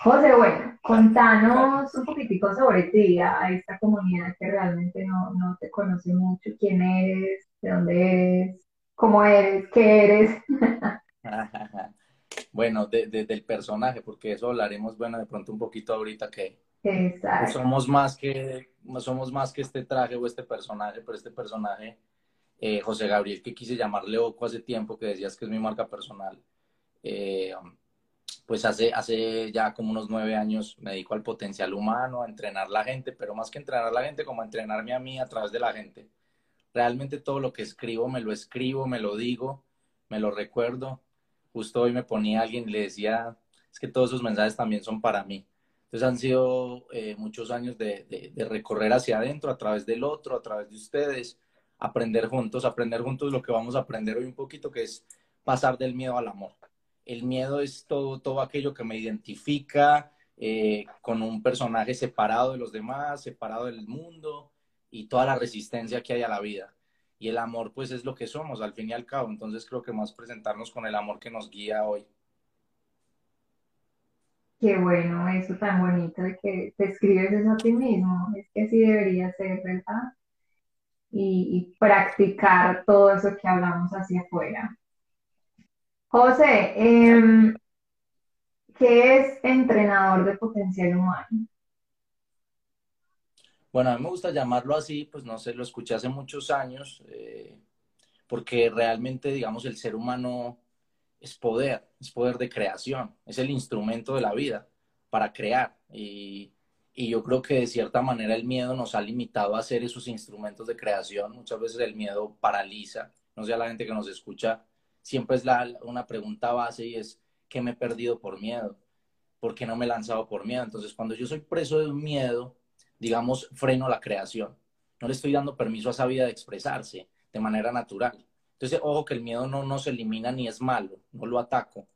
José, bueno, contanos un poquitico sobre ti, a esta comunidad que realmente no, no te conoce mucho, quién eres, de dónde eres, cómo eres, qué eres. Bueno, de, del personaje, porque eso hablaremos, bueno, de pronto un poquito ahorita que, Exacto. somos más que somos más que este traje o este personaje, pero este personaje, eh, José Gabriel, que quise llamarle Oco hace tiempo, que decías que es mi marca personal, eh, pues hace, hace ya como unos nueve años me dedico al potencial humano, a entrenar la gente, pero más que entrenar la gente, como a entrenarme a mí a través de la gente. Realmente todo lo que escribo me lo escribo, me lo digo, me lo recuerdo. Justo hoy me ponía alguien y le decía, es que todos esos mensajes también son para mí. Entonces han sido eh, muchos años de, de, recorrer hacia adentro, a través del otro, a través de ustedes, aprender juntos, aprender juntos lo que vamos a aprender hoy un poquito, que es pasar del miedo al amor el miedo es todo, todo aquello que me identifica eh, con un personaje separado de los demás, separado del mundo y toda la resistencia que hay a la vida. Y el amor, pues, es lo que somos, al fin y al cabo. Entonces, creo que más presentarnos con el amor que nos guía hoy. Qué bueno, eso tan bonito de que te escribes eso a ti mismo. Es que así debería ser, ¿verdad? Y, y practicar todo eso que hablamos hacia afuera. José, em, ¿qué es entrenador de potencial humano? Bueno, a mí me gusta llamarlo así, pues no sé, lo escuché hace muchos años, eh, porque realmente, digamos, el ser humano es poder, es poder de creación, es el instrumento de la vida para crear. Y, y yo creo que de cierta manera el miedo nos ha limitado a hacer esos instrumentos de creación. Muchas veces el miedo paraliza, no sé a la gente que nos escucha siempre es la, una pregunta base y es, ¿qué me he perdido por miedo? ¿Por qué no me he lanzado por miedo? Entonces, cuando yo soy preso de un miedo, digamos, freno la creación. No le estoy dando permiso a esa vida de expresarse de manera natural. Entonces, ojo que el miedo no, no se elimina ni es malo, no lo ataco.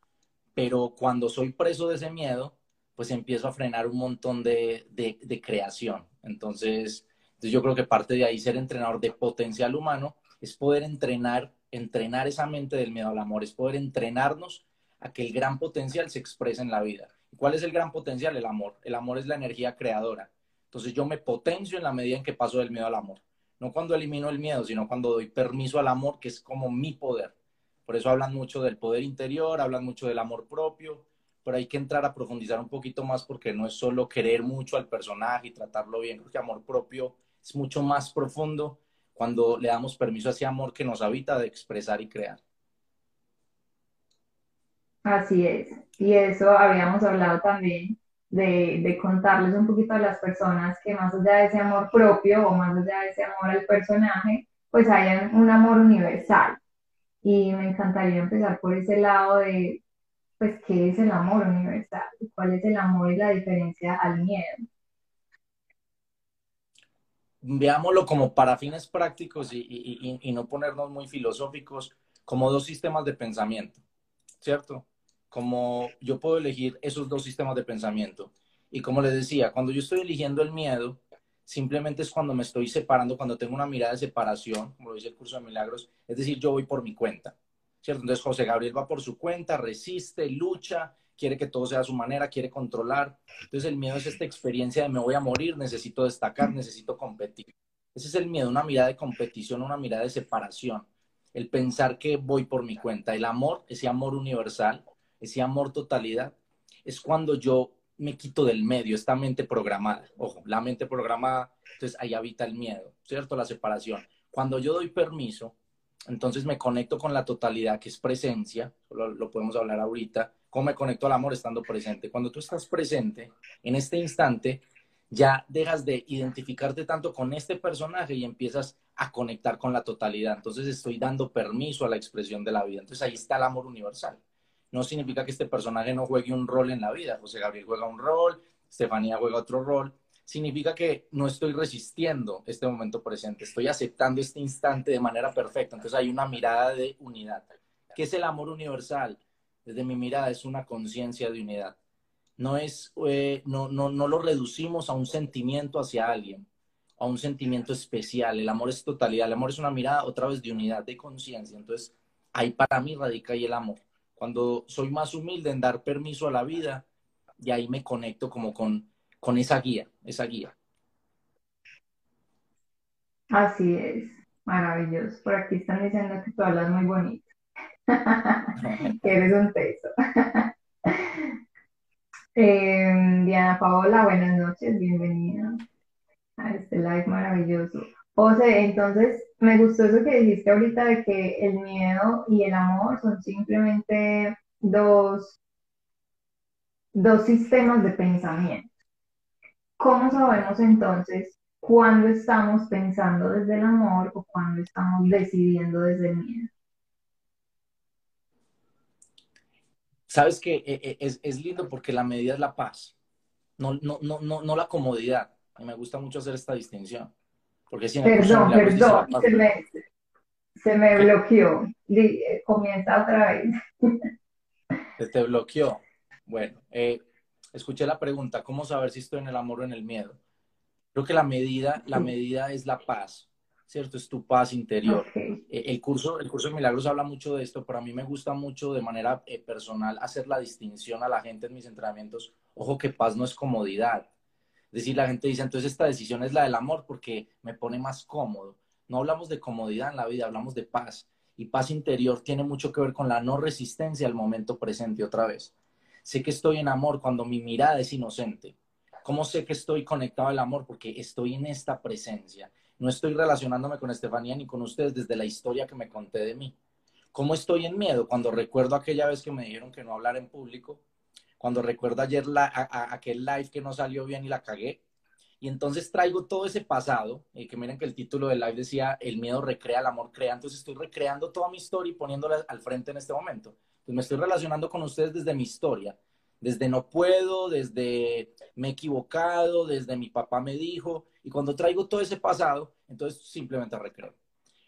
Pero cuando soy preso de ese miedo, pues empiezo a frenar un montón de, de, de creación. Entonces, entonces, yo creo que parte de ahí ser entrenador de potencial humano es poder entrenar entrenar esa mente del miedo al amor, es poder entrenarnos a que el gran potencial se exprese en la vida. ¿Cuál es el gran potencial? El amor. El amor es la energía creadora. Entonces yo me potencio en la medida en que paso del miedo al amor. No cuando elimino el miedo, sino cuando doy permiso al amor, que es como mi poder. Por eso hablan mucho del poder interior, hablan mucho del amor propio, pero hay que entrar a profundizar un poquito más porque no es solo querer mucho al personaje y tratarlo bien, porque amor propio es mucho más profundo cuando le damos permiso a ese amor que nos habita de expresar y crear. Así es. Y eso habíamos hablado también de, contarles un poquito a las personas que más allá de ese amor propio o más allá de ese amor al personaje, pues hay un amor universal. Y me encantaría empezar por ese lado de, pues, ¿qué es el amor universal? ¿Cuál es el amor y la diferencia al miedo? Veámoslo como para fines prácticos y, no ponernos muy filosóficos, como dos sistemas de pensamiento, ¿cierto? Como yo puedo elegir esos dos sistemas de pensamiento. Y como les decía, cuando yo estoy eligiendo el miedo, simplemente es cuando me estoy separando, cuando tengo una mirada de separación, como lo dice el curso de milagros, es decir, yo voy por mi cuenta, ¿cierto? Entonces José Gabriel va por su cuenta, resiste, lucha, quiere que todo sea a su manera, quiere controlar. Entonces el miedo es esta experiencia de me voy a morir, necesito destacar, necesito competir. Ese es el miedo, una mirada de competición, una mirada de separación. El pensar que voy por mi cuenta. El amor, ese amor universal, ese amor totalidad, es cuando yo me quito del medio, esta mente programada. Ojo, la mente programada, entonces ahí habita el miedo, ¿cierto? La separación. Cuando yo doy permiso, entonces me conecto con la totalidad, que es presencia, lo podemos hablar ahorita, ¿Cómo me conecto al amor estando presente? Cuando tú estás presente, en este instante, ya dejas de identificarte tanto con este personaje y empiezas a conectar con la totalidad. Entonces estoy dando permiso a la expresión de la vida. Entonces ahí está el amor universal. No significa que este personaje no juegue un rol en la vida. José Gabriel juega un rol, Estefanía juega otro rol. Significa que no estoy resistiendo este momento presente, estoy aceptando este instante de manera perfecta. Entonces hay una mirada de unidad. ¿Qué es el amor universal? Desde mi mirada, es una conciencia de unidad. No, es, eh, no, no, no lo reducimos a un sentimiento hacia alguien, a un sentimiento especial. El amor es totalidad, el amor es una mirada otra vez de unidad, de conciencia. Entonces, ahí para mí radica ahí el amor. Cuando soy más humilde en dar permiso a la vida, y ahí me conecto como con, con esa guía, esa guía. Así es, maravilloso. Por aquí están diciendo que tú hablas muy bonito, eres un teso. Eh, Diana Paola, buenas noches, bienvenida a este live maravilloso. José, entonces me gustó eso que dijiste ahorita de que el miedo y el amor son simplemente dos, dos sistemas de pensamiento. ¿Cómo sabemos entonces cuándo estamos pensando desde el amor o cuándo estamos decidiendo desde el miedo? Sabes que eh, es, es lindo porque la medida es la paz, no, no, no, no, no la comodidad. Y me gusta mucho hacer esta distinción. Porque si perdón, perdón, se me, se me bloqueó. Eh, comienza otra vez. Se te bloqueó. Bueno, eh, escuché la pregunta, ¿cómo saber si estoy en el amor o en el miedo? Creo que la medida, la medida es la paz, ¿cierto? Es tu paz interior. Eh, el, curso, el curso de milagros habla mucho de esto, pero a mí me gusta mucho de manera personal hacer la distinción a la gente en mis entrenamientos. Ojo que paz no es comodidad. Es decir, la gente dice, entonces esta decisión es la del amor porque me pone más cómodo. No hablamos de comodidad en la vida, hablamos de paz. Y paz interior tiene mucho que ver con la no resistencia al momento presente otra vez. Sé que estoy en amor cuando mi mirada es inocente. ¿Cómo sé que estoy conectado al amor? Porque estoy en esta presencia. No estoy relacionándome con Estefanía ni con ustedes desde la historia que me conté de mí. ¿Cómo estoy en miedo? Cuando recuerdo aquella vez que me dijeron que no hablar en público cuando recuerdo ayer la, aquel live que no salió bien y la cagué. Y entonces traigo todo ese pasado, y que miren que el título del live decía, el miedo recrea, el amor crea. Entonces estoy recreando toda mi historia y poniéndola al frente en este momento. Pues me estoy relacionando con ustedes desde mi historia, desde no puedo, desde me he equivocado, desde mi papá me dijo. Y cuando traigo todo ese pasado, entonces simplemente recreo.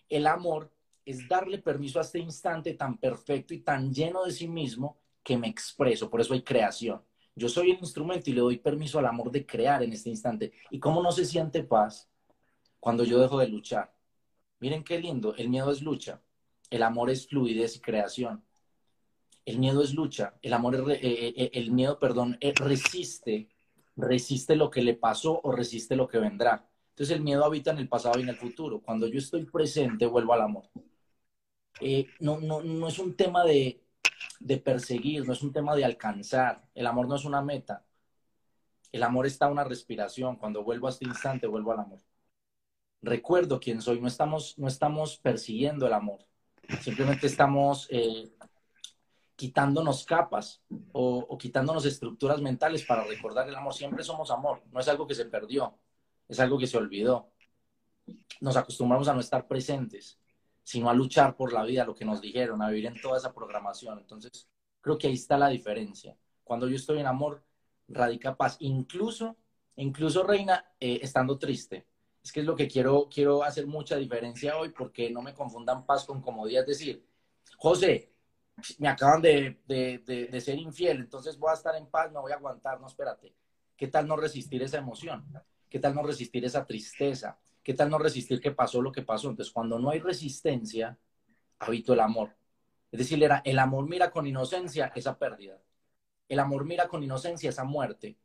El amor es darle permiso a este instante tan perfecto y tan lleno de sí mismo que me expreso, por eso hay creación. Yo soy el instrumento y le doy permiso al amor de crear en este instante. ¿Y cómo no se siente paz cuando yo dejo de luchar? Miren qué lindo, el miedo es lucha, el amor es fluidez y creación. El miedo es lucha, el amor eh, eh, eh, el miedo, perdón, resiste, resiste lo que le pasó o resiste lo que vendrá. Entonces el miedo habita en el pasado y en el futuro. Cuando yo estoy presente, vuelvo al amor. no, no, no es un tema de, de perseguir, no es un tema de alcanzar. El amor no es una meta. El amor está una respiración. Cuando vuelvo a este instante, vuelvo al amor. Recuerdo quién soy. No estamos, no estamos persiguiendo el amor. Simplemente estamos eh, quitándonos capas o, quitándonos estructuras mentales para recordar el amor. Siempre somos amor. No es algo que se perdió. Es algo que se olvidó. Nos acostumbramos a no estar presentes sino a luchar por la vida, lo que nos dijeron, a vivir en toda esa programación. Entonces, creo que ahí está la diferencia. Cuando yo estoy en amor, radica paz, incluso, incluso Reina, eh, estando triste. Es que es lo que quiero, quiero hacer mucha diferencia hoy porque no me confundan paz con comodidad. Es decir, José, me acaban de, de, de, ser infiel, entonces voy a estar en paz, no voy a aguantar, no, espérate. ¿Qué tal no resistir esa emoción? ¿Qué tal no resistir esa tristeza? ¿Qué tal no resistir que pasó lo que pasó? Entonces, cuando no hay resistencia, habito el amor. Es decir, era, el amor mira con inocencia esa pérdida. El amor mira con inocencia esa muerte.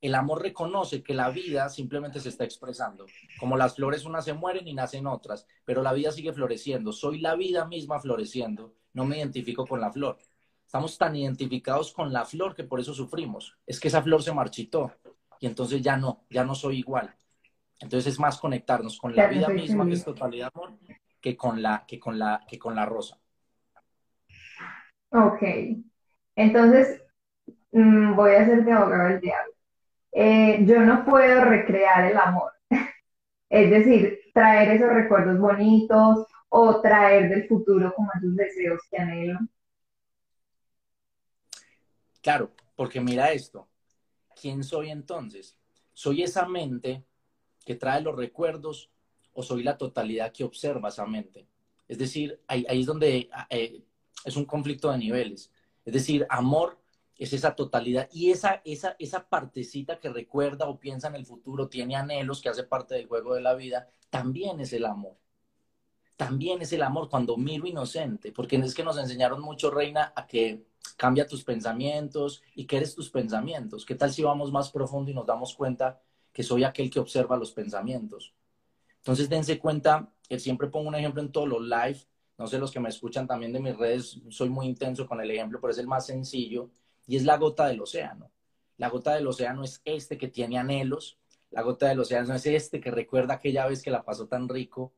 El amor reconoce que la vida simplemente se está expresando. Como las flores unas se mueren y nacen otras, pero la vida sigue floreciendo. Soy la vida misma floreciendo. No me identifico con la flor. Estamos tan identificados con la flor que por eso sufrimos. Es que esa flor se marchitó y entonces ya no, ya no soy igual. Entonces es más conectarnos con la vida misma, que es totalidad amor, que con la, que con la, que con la rosa. Ok. Entonces, mm, voy a hacerte abogado del diablo. Eh, yo no puedo recrear el amor. es decir, traer esos recuerdos bonitos o traer del futuro como esos deseos que anhelo. Claro, porque mira esto. ¿Quién soy entonces? Soy esa mente que trae los recuerdos o soy la totalidad que observa esa mente. Es decir, ahí, es donde eh, es un conflicto de niveles. Es decir, amor es esa totalidad y esa, esa, esa partecita que recuerda o piensa en el futuro, tiene anhelos, que hace parte del juego de la vida, también es el amor. También es el amor cuando miro inocente, porque es que nos enseñaron mucho, Reina, a que cambia tus pensamientos y qué eres tus pensamientos. ¿Qué tal si vamos más profundo y nos damos cuenta que soy aquel que observa los pensamientos? Entonces dense cuenta, que siempre pongo un ejemplo en todos los live, no sé los que me escuchan también de mis redes, soy muy intenso con el ejemplo, pero es el más sencillo, y es la gota del océano. La gota del océano es este que tiene anhelos, la gota del océano es este que recuerda aquella vez que la pasó tan rico,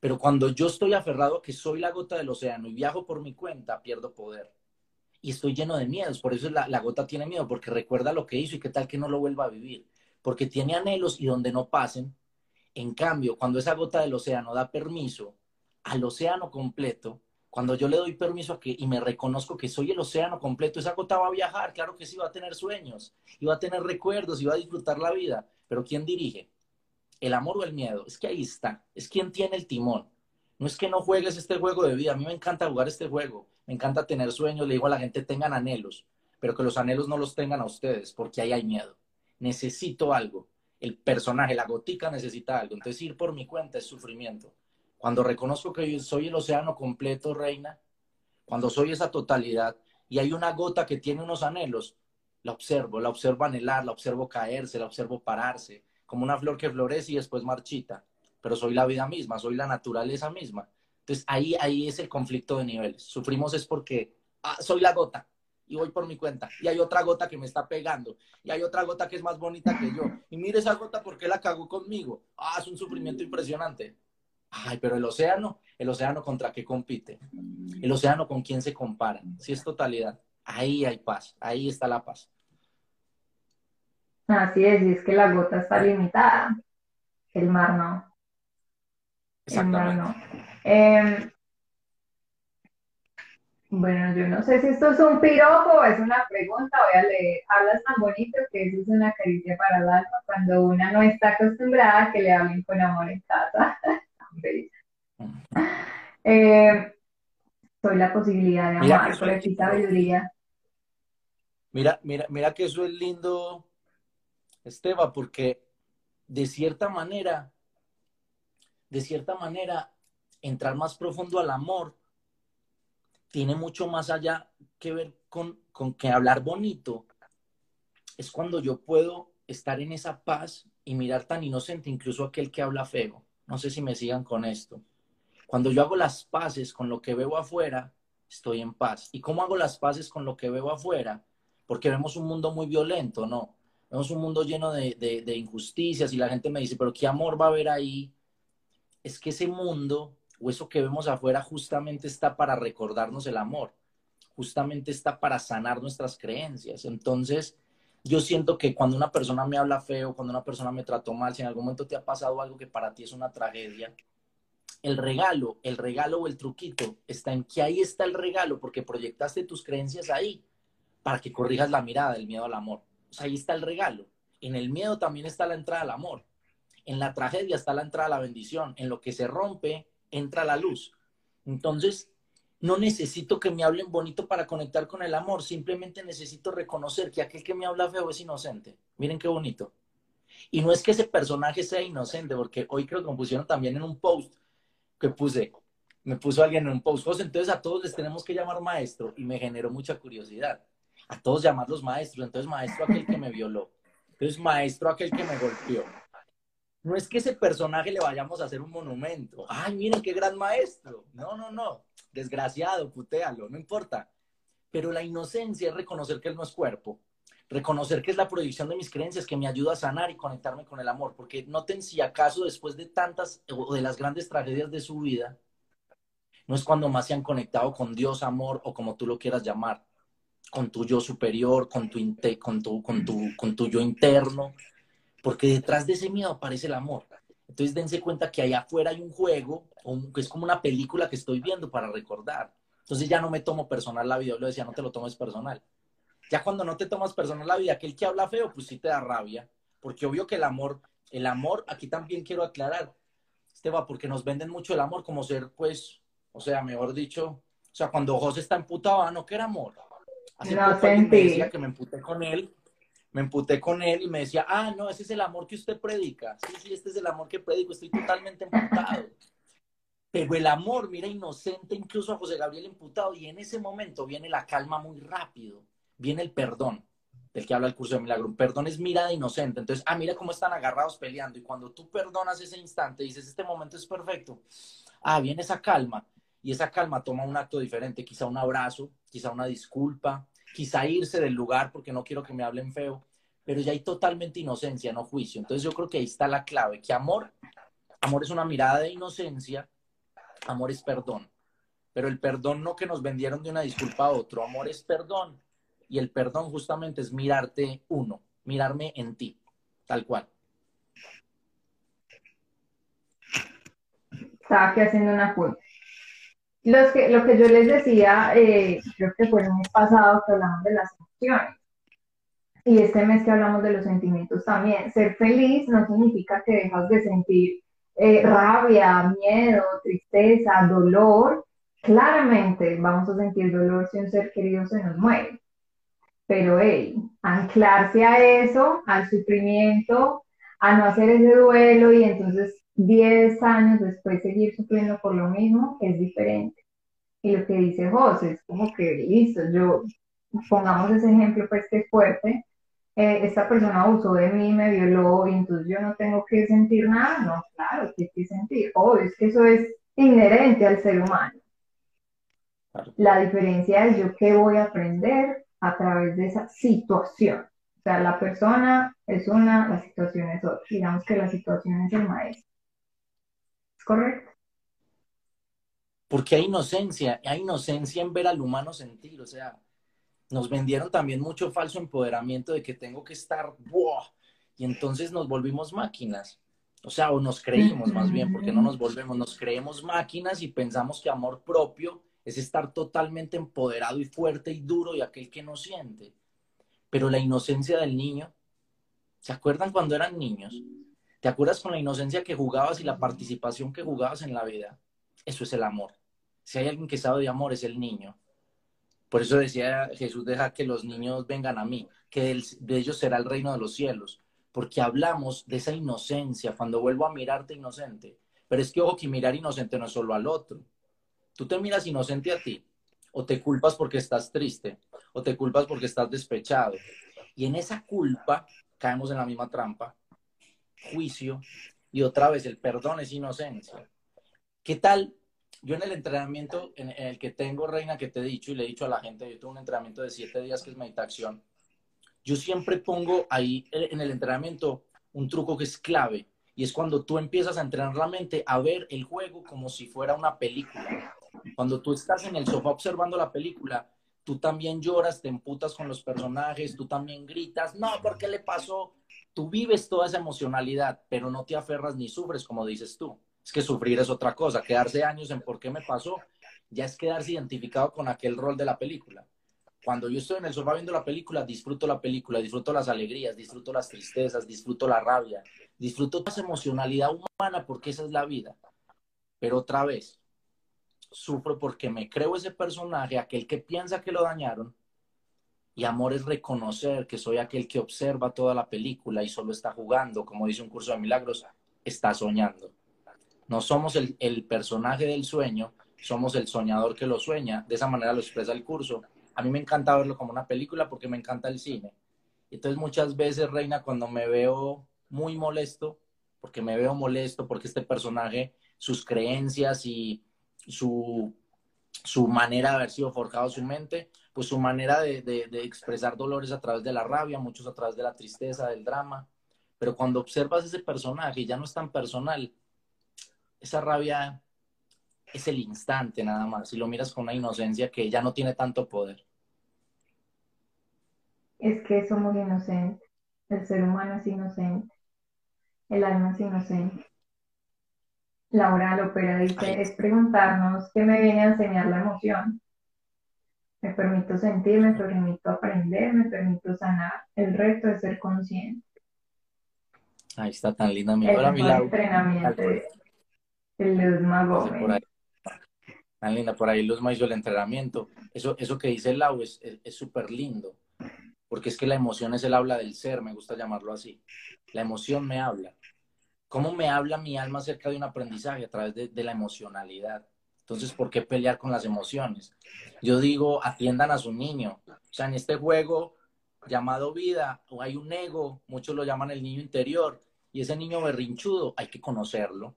pero cuando yo estoy aferrado a que soy la gota del océano y viajo por mi cuenta, pierdo poder. Y estoy lleno de miedos, por eso la, la gota tiene miedo, porque recuerda lo que hizo y qué tal que no lo vuelva a vivir, porque tiene anhelos y donde no pasen. En cambio, cuando esa gota del océano da permiso al océano completo, cuando yo le doy permiso a que y me reconozco que soy el océano completo, esa gota va a viajar, claro que sí, va a tener sueños, y va a tener recuerdos, y va a disfrutar la vida, pero ¿quién dirige? ¿El amor o el miedo? Es que ahí está, es quien tiene el timón. No es que no juegues este juego de vida, a mí me encanta jugar este juego, me encanta tener sueños, le digo a la gente tengan anhelos, pero que los anhelos no los tengan a ustedes, porque ahí hay miedo. Necesito algo, el personaje, la gotica necesita algo, entonces ir por mi cuenta es sufrimiento cuando reconozco que soy el océano completo, reina, cuando soy esa totalidad y hay una gota que tiene unos anhelos, la observo, la observo anhelar, la observo caerse, la observo pararse, como una flor que florece y después marchita, pero soy la vida misma, soy la naturaleza misma. Entonces ahí, ahí es el conflicto de niveles. Sufrimos es porque ah, soy la gota y voy por mi cuenta y hay otra gota que me está pegando y hay otra gota que es más bonita que yo y mire esa gota porque la cagó conmigo. Ah, es un sufrimiento impresionante. Ay, pero el océano, el océano contra qué compite? El océano con quién se compara? Si es totalidad, ahí hay paz, ahí está la paz. Así es, y es que la gota está limitada, el mar no. El mar no. Em, bueno, yo no sé si esto es un piropo o es una pregunta, voy a leer. Hablas tan bonito que eso es una caricia para el alma cuando una no está acostumbrada a que le hablen con amor en casa. Eh, soy la posibilidad de amar, por sabiduría. Mira, mira, mira que eso es lindo, Esteban, porque de cierta manera, de cierta manera, entrar más profundo al amor tiene mucho más allá que ver con, con que hablar bonito. Es cuando yo puedo estar en esa paz y mirar tan inocente incluso aquel que habla feo. No sé si me sigan con esto. Cuando yo hago las paces con lo que veo afuera, estoy en paz. ¿Y cómo hago las paces con lo que veo afuera? Porque vemos un mundo muy violento, ¿no? Vemos un mundo lleno de, injusticias y la gente me dice, pero ¿qué amor va a haber ahí? Es que ese mundo o eso que vemos afuera justamente está para recordarnos el amor, justamente está para sanar nuestras creencias. Entonces, yo siento que cuando una persona me habla feo, cuando una persona me trató mal, si en algún momento te ha pasado algo que para ti es una tragedia, el regalo, el regalo o el truquito está en que ahí está el regalo porque proyectaste tus creencias ahí para que corrijas la mirada del miedo al amor. Ahí está el regalo. En el miedo también está la entrada al amor. En la tragedia está la entrada a la bendición. En lo que se rompe entra la luz. Entonces, no necesito que me hablen bonito para conectar con el amor, simplemente necesito reconocer que aquel que me habla feo es inocente. Miren qué bonito. Y no es que ese personaje sea inocente, porque hoy creo que me pusieron también en un post que puse, me puso alguien en un post, entonces a todos les tenemos que llamar maestro y me generó mucha curiosidad. A todos llamarlos maestros, entonces maestro aquel que me violó, entonces maestro aquel que me golpeó. No es que ese personaje le vayamos a hacer un monumento. Ay, miren qué gran maestro. No, no, no desgraciado, putéalo, no importa. Pero la inocencia es reconocer que él no es cuerpo, reconocer que es la proyección de mis creencias que me ayuda a sanar y conectarme con el amor, porque noten si acaso después de tantas o de las grandes tragedias de su vida, no es cuando más se han conectado con Dios, amor o como tú lo quieras llamar, con tu yo superior, con tu, con tu, con tu, con tu yo interno, porque detrás de ese miedo aparece el amor. Entonces dense cuenta que allá afuera hay un juego, que es como una película que estoy viendo para recordar. Entonces ya no me tomo personal la vida, yo le decía, no te lo tomes personal. Ya cuando no te tomas personal la vida, aquel que habla feo, pues sí te da rabia, porque obvio que el amor, el amor, aquí también quiero aclarar, Esteban, porque nos venden mucho el amor como ser, pues, o sea, mejor dicho, o sea, cuando José está emputado, ah, no, que era amor. Así no sentí. que me emputé con él me emputé con él y me decía, ah, no, ese es el amor que usted predica. Sí, sí, este es el amor que predico, estoy totalmente emputado. Pero el amor, mira, inocente incluso a José Gabriel imputado, y en ese momento viene la calma muy rápido, viene el perdón, del que habla el curso de milagro. Perdón es mirada inocente. Entonces, ah, mira cómo están agarrados peleando. Y cuando tú perdonas ese instante, dices, este momento es perfecto. Ah, viene esa calma. Y esa calma toma un acto diferente, quizá un abrazo, quizá una disculpa, quizá irse del lugar porque no quiero que me hablen feo, pero ya hay totalmente inocencia, no juicio. Entonces yo creo que ahí está la clave, que amor, amor es una mirada de inocencia, amor es perdón. Pero el perdón no que nos vendieron de una disculpa a otro, amor es perdón. Y el perdón justamente es mirarte uno, mirarme en ti, tal cual. Estaba aquí haciendo una foto. Los que, lo que yo les decía, eh, creo que fue el mes pasado que hablamos de las emociones. Y este mes que hablamos de los sentimientos también. Ser feliz no significa que dejas de sentir eh, rabia, miedo, tristeza, dolor. Claramente vamos a sentir dolor si un ser querido se nos muere. Pero hey, anclarse a eso, al sufrimiento, a no hacer ese duelo y entonces 10 años después seguir sufriendo por lo mismo es diferente. Y lo que dice José es como que listo, yo pongamos ese ejemplo pues que es fuerte, eh, esta persona abusó de mí, me violó y entonces yo no tengo que sentir nada, no, claro, que que sentir, oh, es que eso es inherente al ser humano. La diferencia es yo qué voy a aprender a través de esa situación. O sea, la persona es una, la situación es otra. Digamos que la situación es el maestro. ¿Es correcto? Porque hay inocencia, hay inocencia en ver al humano sentir, o sea, nos vendieron también mucho falso empoderamiento de que tengo que estar, ¡buah! y entonces nos volvimos máquinas. O sea, o nos creímos más bien, porque no nos volvemos, nos creemos máquinas y pensamos que amor propio es estar totalmente empoderado y fuerte y duro y aquel que no siente. Pero la inocencia del niño, ¿se acuerdan cuando eran niños? ¿Te acuerdas con la inocencia que jugabas y la participación que jugabas en la vida? Eso es el amor. Si hay alguien que sabe de amor, es el niño. Por eso decía Jesús, deja que los niños vengan a mí, que de ellos será el reino de los cielos. Porque hablamos de esa inocencia cuando vuelvo a mirarte inocente. Pero es que, ojo, que mirar inocente no es solo al otro. Tú te miras inocente a ti, o te culpas porque estás triste, o te culpas porque estás despechado. Y en esa culpa caemos en la misma trampa, juicio, y otra vez el perdón es inocencia. ¿Qué tal yo en el entrenamiento en, el que tengo, Reina, que te he dicho y le he dicho a la gente, yo tengo un entrenamiento de siete días que es meditación, yo siempre pongo ahí en el entrenamiento un truco que es clave y es cuando tú empiezas a entrenar la mente a ver el juego como si fuera una película. Cuando tú estás en el sofá observando la película, tú también lloras, te emputas con los personajes, tú también gritas, no, ¿por qué le pasó? Tú vives toda esa emocionalidad, pero no te aferras ni sufres, como dices tú. Es que sufrir es otra cosa. Quedarse años en por qué me pasó, ya es quedarse identificado con aquel rol de la película. Cuando yo estoy en el sofá viendo la película, disfruto la película, disfruto las alegrías, disfruto las tristezas, disfruto la rabia, disfruto esa emocionalidad humana porque esa es la vida. Pero otra vez, sufro porque me creo ese personaje, aquel que piensa que lo dañaron, y amor es reconocer que soy aquel que observa toda la película y solo está jugando, como dice un curso de milagros, está soñando. No somos el, personaje del sueño, somos el soñador que lo sueña. De esa manera lo expresa el curso. A mí me encanta verlo como una película porque me encanta el cine. Entonces muchas veces, Reina, cuando me veo muy molesto, porque me veo molesto, porque este personaje, sus creencias y su, su manera de haber sido forjado su mente, pues su manera de, de expresar dolores a través de la rabia, muchos a través de la tristeza, del drama. Pero cuando observas ese personaje, ya no es tan personal, esa rabia es el instante nada más, si lo miras con una inocencia que ya no tiene tanto poder. Es que somos inocentes, el ser humano es inocente, el alma es inocente. Laura Lopera dice, es preguntarnos qué me viene a enseñar la emoción. Me permito sentir, me permito aprender, me permito sanar. El reto es ser consciente. Ahí está tan linda mi Hola, mi entrenamiento. Luzma Gómez. Por ahí, tan linda, por ahí Luzma hizo el entrenamiento. Eso, eso que dice Lau es súper lindo, porque es que la emoción es el habla del ser, me gusta llamarlo así. La emoción me habla. ¿Cómo me habla mi alma acerca de un aprendizaje? A través de, de la emocionalidad. Entonces, ¿por qué pelear con las emociones? Yo digo, atiendan a su niño. O sea, en este juego llamado vida, o hay un ego, muchos lo llaman el niño interior, y ese niño berrinchudo hay que conocerlo.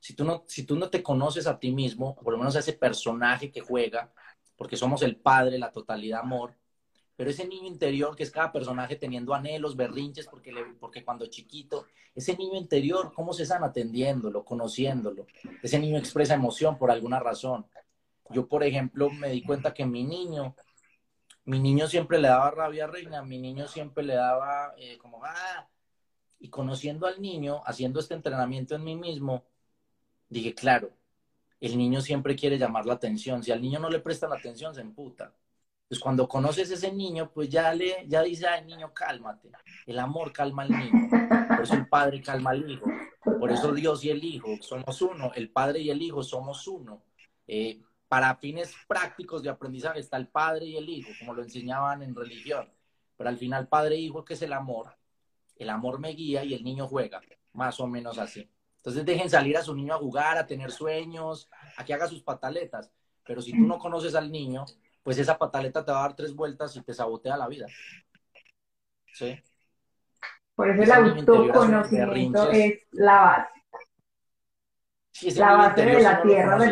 Si tú no, si tú no te conoces a ti mismo, por lo menos a ese personaje que juega, porque somos el padre, la totalidad amor, pero ese niño interior que es cada personaje teniendo anhelos, berrinches, porque, le, porque cuando chiquito, ese niño interior, ¿cómo se están atendiéndolo, conociéndolo? Ese niño expresa emoción por alguna razón. Yo, por ejemplo, me di cuenta que mi niño, mi niño siempre le daba rabia a Reina, mi niño siempre le daba eh, como, ah, y conociendo al niño, haciendo este entrenamiento en mí mismo, dije, claro, el niño siempre quiere llamar la atención. Si al niño no le prestan atención, se emputa. Pues cuando conoces a ese niño, pues ya le, ya dice, ay, niño, cálmate. El amor calma al niño. Por eso el padre calma al hijo. Por eso Dios y el hijo somos uno. El padre y el hijo somos uno. Eh, para fines prácticos de aprendizaje está el padre y el hijo, como lo enseñaban en religión. Pero al final, padre e hijo, que es el amor, el amor me guía y el niño juega, más o menos así. Entonces dejen salir a su niño a jugar, a tener sueños, a que haga sus pataletas. Pero si tú no conoces al niño, pues esa pataleta te va a dar tres vueltas y te sabotea la vida. ¿Sí? Por eso el autoconocimiento es la base. la base de la tierra, lo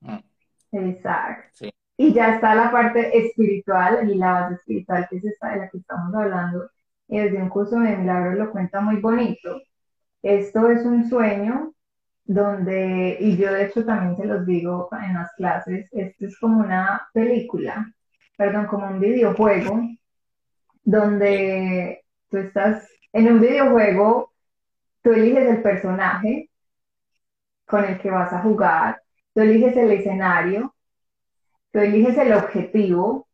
mm. Exacto. Y ya está la parte espiritual y la base espiritual, que es esta de la que estamos hablando. Y desde un curso de milagros lo cuenta muy bonito. Esto es un sueño donde, y yo de hecho también se los digo en las clases, esto es como una película, perdón, como un videojuego, donde tú estás en un videojuego, tú eliges el personaje con el que vas a jugar, tú eliges el escenario, tú eliges el objetivo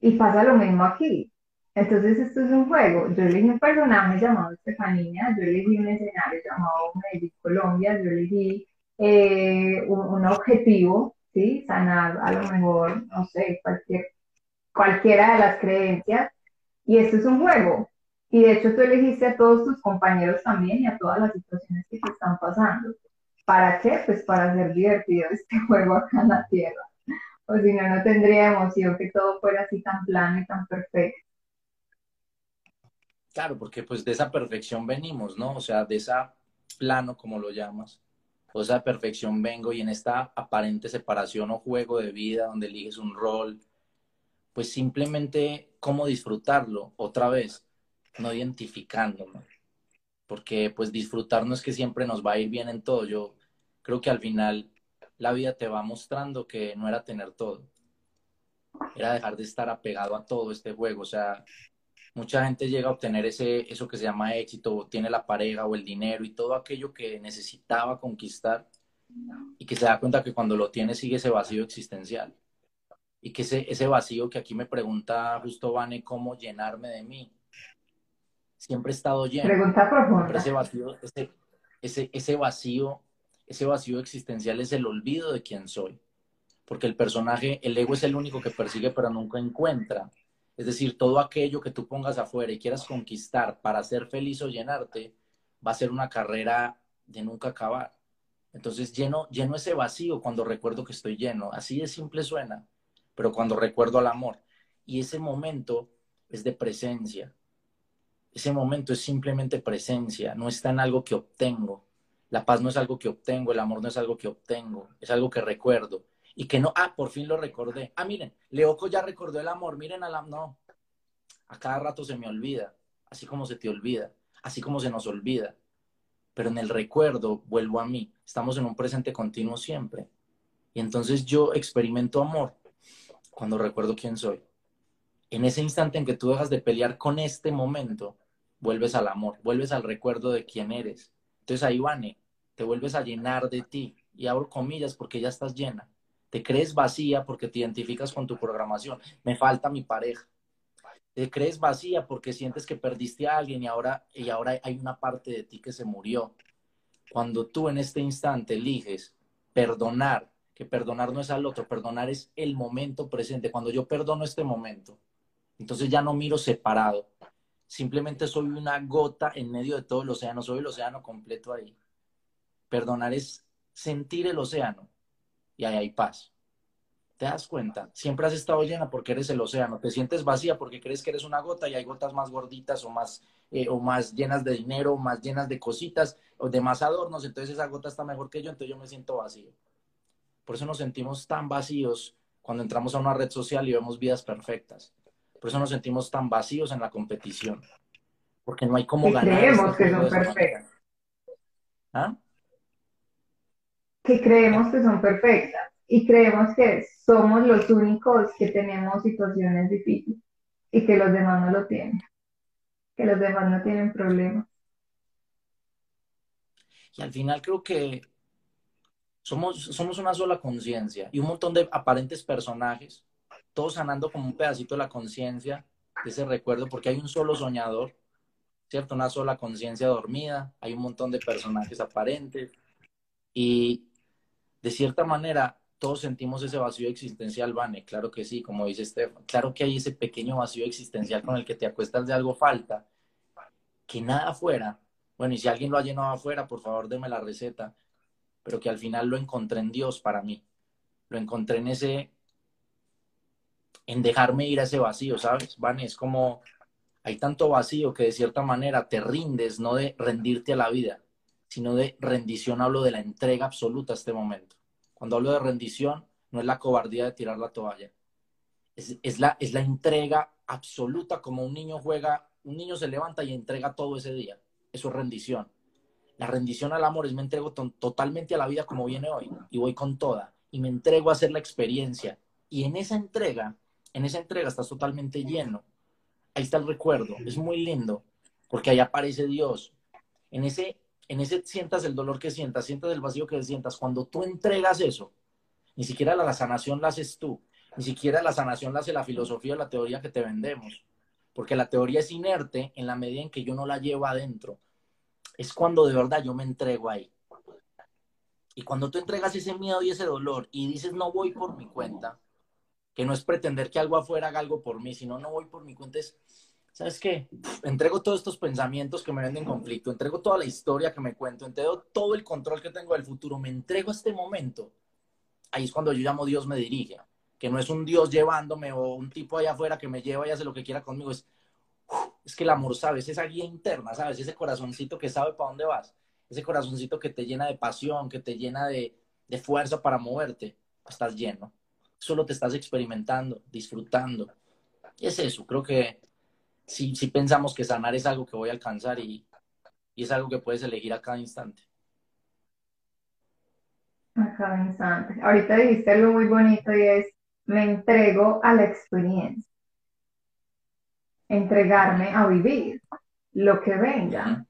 y pasa lo mismo aquí. Entonces esto es un juego. Yo elegí un personaje llamado Estefanía, yo elegí un escenario llamado Medellín Colombia, yo elegí eh, un, objetivo, ¿sí? Sanar a lo mejor, no sé, cualquier, cualquiera de las creencias. Y esto es un juego. Y de hecho tú elegiste a todos tus compañeros también y a todas las situaciones que te están pasando. ¿Para qué? Pues para hacer divertido este juego acá en la Tierra. O si no, no tendría emoción que todo fuera así tan plano y tan perfecto. Claro, porque pues de esa perfección venimos, ¿no? O sea, de esa plano, como lo llamas, o esa perfección vengo y en esta aparente separación o juego de vida donde eliges un rol, pues simplemente cómo disfrutarlo otra vez, no identificándolo. Porque pues disfrutar no es que siempre nos va a ir bien en todo. Yo creo que al final la vida te va mostrando que no era tener todo. Era dejar de estar apegado a todo este juego. O sea, mucha gente llega a obtener ese, eso que se llama éxito, tiene la pareja o el dinero y todo aquello que necesitaba conquistar y que se da cuenta que cuando lo tiene sigue ese vacío existencial. Y que ese, ese vacío que aquí me pregunta justo Vane, cómo llenarme de mí. Siempre he estado lleno. Pregunta profunda. ese vacío, ese, ese, ese vacío, ese vacío existencial es el olvido de quién soy. Porque el personaje, el ego es el único que persigue pero nunca encuentra. Es decir, todo aquello que tú pongas afuera y quieras conquistar para ser feliz o llenarte, va a ser una carrera de nunca acabar. Entonces lleno, lleno ese vacío cuando recuerdo que estoy lleno. Así de simple suena, pero cuando recuerdo al amor. Y ese momento es de presencia. Ese momento es simplemente presencia, no está en algo que obtengo. La paz no es algo que obtengo, el amor no es algo que obtengo, es algo que recuerdo y que no, ah, por fin lo recordé. Ah, miren, Leoco ya recordó el amor, miren al amor, no, a cada rato se me olvida, así como se te olvida, así como se nos olvida. Pero en el recuerdo vuelvo a mí, estamos en un presente continuo siempre. Y entonces yo experimento amor cuando recuerdo quién soy. En ese instante en que tú dejas de pelear con este momento, vuelves al amor, vuelves al recuerdo de quién eres. Entonces ahí, Vane, te vuelves a llenar de ti. Y abro comillas porque ya estás llena. Te crees vacía porque te identificas con tu programación. Me falta mi pareja. Te crees vacía porque sientes que perdiste a alguien y ahora, y ahora hay una parte de ti que se murió. Cuando tú en este instante eliges perdonar, que perdonar no es al otro, perdonar es el momento presente. Cuando yo perdono este momento, entonces ya no miro separado, simplemente soy una gota en medio de todo el océano, soy el océano completo ahí. Perdonar es sentir el océano y ahí hay paz. ¿Te das cuenta? Siempre has estado llena porque eres el océano. Te sientes vacía porque crees que eres una gota y hay gotas más gorditas o más, eh, o más llenas de dinero, más llenas de cositas o de más adornos. Entonces esa gota está mejor que yo, entonces yo me siento vacío. Por eso nos sentimos tan vacíos cuando entramos a una red social y vemos vidas perfectas. Por eso nos sentimos tan vacíos en la competición. Porque no hay cómo ganar. Creemos este que son perfectas. ¿Ah? Que creemos que son perfectas y creemos que somos los únicos que tenemos situaciones difíciles y que los demás no lo tienen, que los demás no tienen problemas. Y al final creo que somos, somos una sola conciencia y un montón de aparentes personajes, todos sanando como un pedacito de la conciencia, de ese recuerdo, porque hay un solo soñador, ¿cierto? Una sola conciencia dormida, hay un montón de personajes aparentes y de cierta manera todos sentimos ese vacío existencial, Vane, claro que sí, como dice Estefan, claro que hay ese pequeño vacío existencial con el que te acuestas de algo falta, que nada afuera, bueno, y si alguien lo ha llenado afuera, por favor, deme la receta, pero que al final lo encontré en Dios para mí, lo encontré en ese, en dejarme ir a ese vacío, ¿sabes? Vane, es como, hay tanto vacío que de cierta manera te rindes, no de rendirte a la vida, sino de rendición, hablo de la entrega absoluta a este momento cuando hablo de rendición, no es la cobardía de tirar la toalla. Es, la, es la entrega absoluta como un niño juega, un niño se levanta y entrega todo ese día. Eso es rendición. La rendición al amor es me entrego totalmente a la vida como viene hoy y voy con toda y me entrego a hacer la experiencia. Y en esa entrega, en esa entrega estás totalmente lleno. Ahí está el recuerdo. Es muy lindo porque ahí aparece Dios. En ese en ese sientas el dolor que sientas, sientas el vacío que sientas, cuando tú entregas eso, ni siquiera la, sanación la haces tú, ni siquiera la sanación la hace la filosofía o la teoría que te vendemos, porque la teoría es inerte en la medida en que yo no la llevo adentro. Es cuando de verdad yo me entrego ahí. Y cuando tú entregas ese miedo y ese dolor y dices no voy por mi cuenta, que no es pretender que algo afuera haga algo por mí, sino no voy por mi cuenta, es ¿sabes qué? Entrego todos estos pensamientos que me venden conflicto, entrego toda la historia que me cuento, entrego todo el control que tengo del futuro, me entrego a este momento. Ahí es cuando yo llamo Dios me dirige, que no es un Dios llevándome o un tipo allá afuera que me lleva y hace lo que quiera conmigo, es, es que el amor, ¿sabes? Esa guía interna, ¿sabes? Ese corazoncito que sabe para dónde vas, ese corazoncito que te llena de pasión, que te llena de, de fuerza para moverte, estás lleno. Solo te estás experimentando, disfrutando. Y es eso, creo que si pensamos que sanar es algo que voy a alcanzar y, es algo que puedes elegir a cada instante. A cada instante. Ahorita dijiste algo muy bonito y es, me entrego a la experiencia. Entregarme a vivir lo que venga.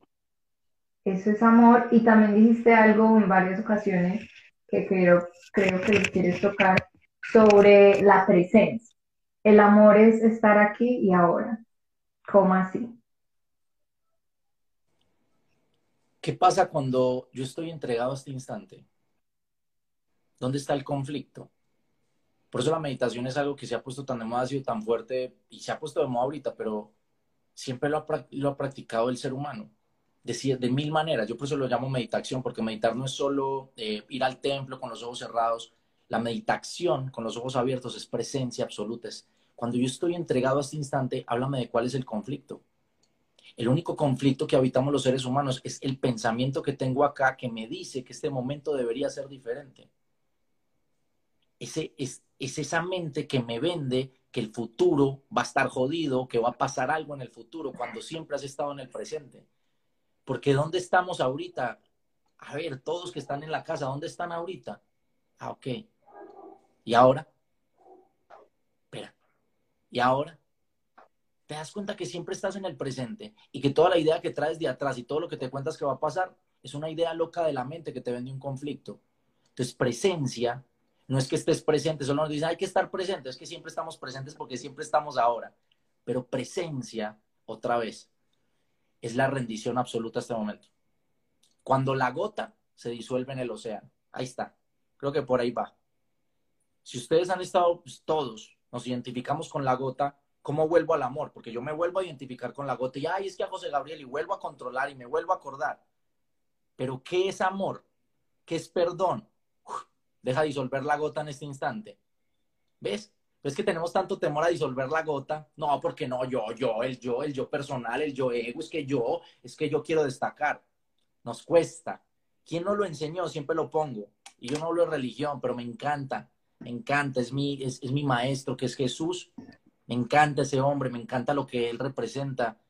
Eso es amor. Y también dijiste algo en varias ocasiones que creo, creo que quieres tocar sobre la presencia. El amor es estar aquí y ahora. ¿Cómo así? ¿Qué pasa cuando yo estoy entregado a este instante? ¿Dónde está el conflicto? Por eso la meditación es algo que se ha puesto tan de moda, ha sido tan fuerte y se ha puesto de moda ahorita, pero siempre lo ha, practicado el ser humano de, de, mil maneras. Yo por eso lo llamo meditación, porque meditar no es solo eh, ir al templo con los ojos cerrados. La meditación con los ojos abiertos es presencia absoluta, es cuando yo estoy entregado a este instante, háblame de cuál es el conflicto. El único conflicto que habitamos los seres humanos es el pensamiento que tengo acá que me dice que este momento debería ser diferente. Ese, es, es esa mente que me vende que el futuro va a estar jodido, que va a pasar algo en el futuro, cuando siempre has estado en el presente. Porque ¿dónde estamos ahorita? A ver, todos que están en la casa, ¿dónde están ahorita? Ah, ok. ¿Y ahora? Y ahora, te das cuenta que siempre estás en el presente y que toda la idea que traes de atrás y todo lo que te cuentas que va a pasar es una idea loca de la mente que te vende un conflicto. Entonces, presencia no es que estés presente, solo nos dicen hay que estar presente, es que siempre estamos presentes porque siempre estamos ahora. Pero presencia, otra vez, es la rendición absoluta a este momento. Cuando la gota se disuelve en el océano, ahí está. Creo que por ahí va. Si ustedes han estado pues, todos nos identificamos con la gota ¿cómo vuelvo al amor? Porque yo me vuelvo a identificar con la gota y, ay, es que a José Gabriel y vuelvo a controlar y me vuelvo a acordar. Pero ¿qué es amor? ¿Qué es perdón? deja disolver la gota en este instante. ¿Ves? Es que tenemos tanto temor a disolver la gota. No, porque no, yo, yo, el yo, el yo personal, el yo ego, es que yo, es que yo quiero destacar. Nos cuesta. ¿Quién nos lo enseñó? Siempre lo pongo. Y yo no hablo de religión, pero me encanta, me encanta, es mi, es, es mi maestro, que es Jesús. Me encanta ese hombre, me encanta lo que él representa.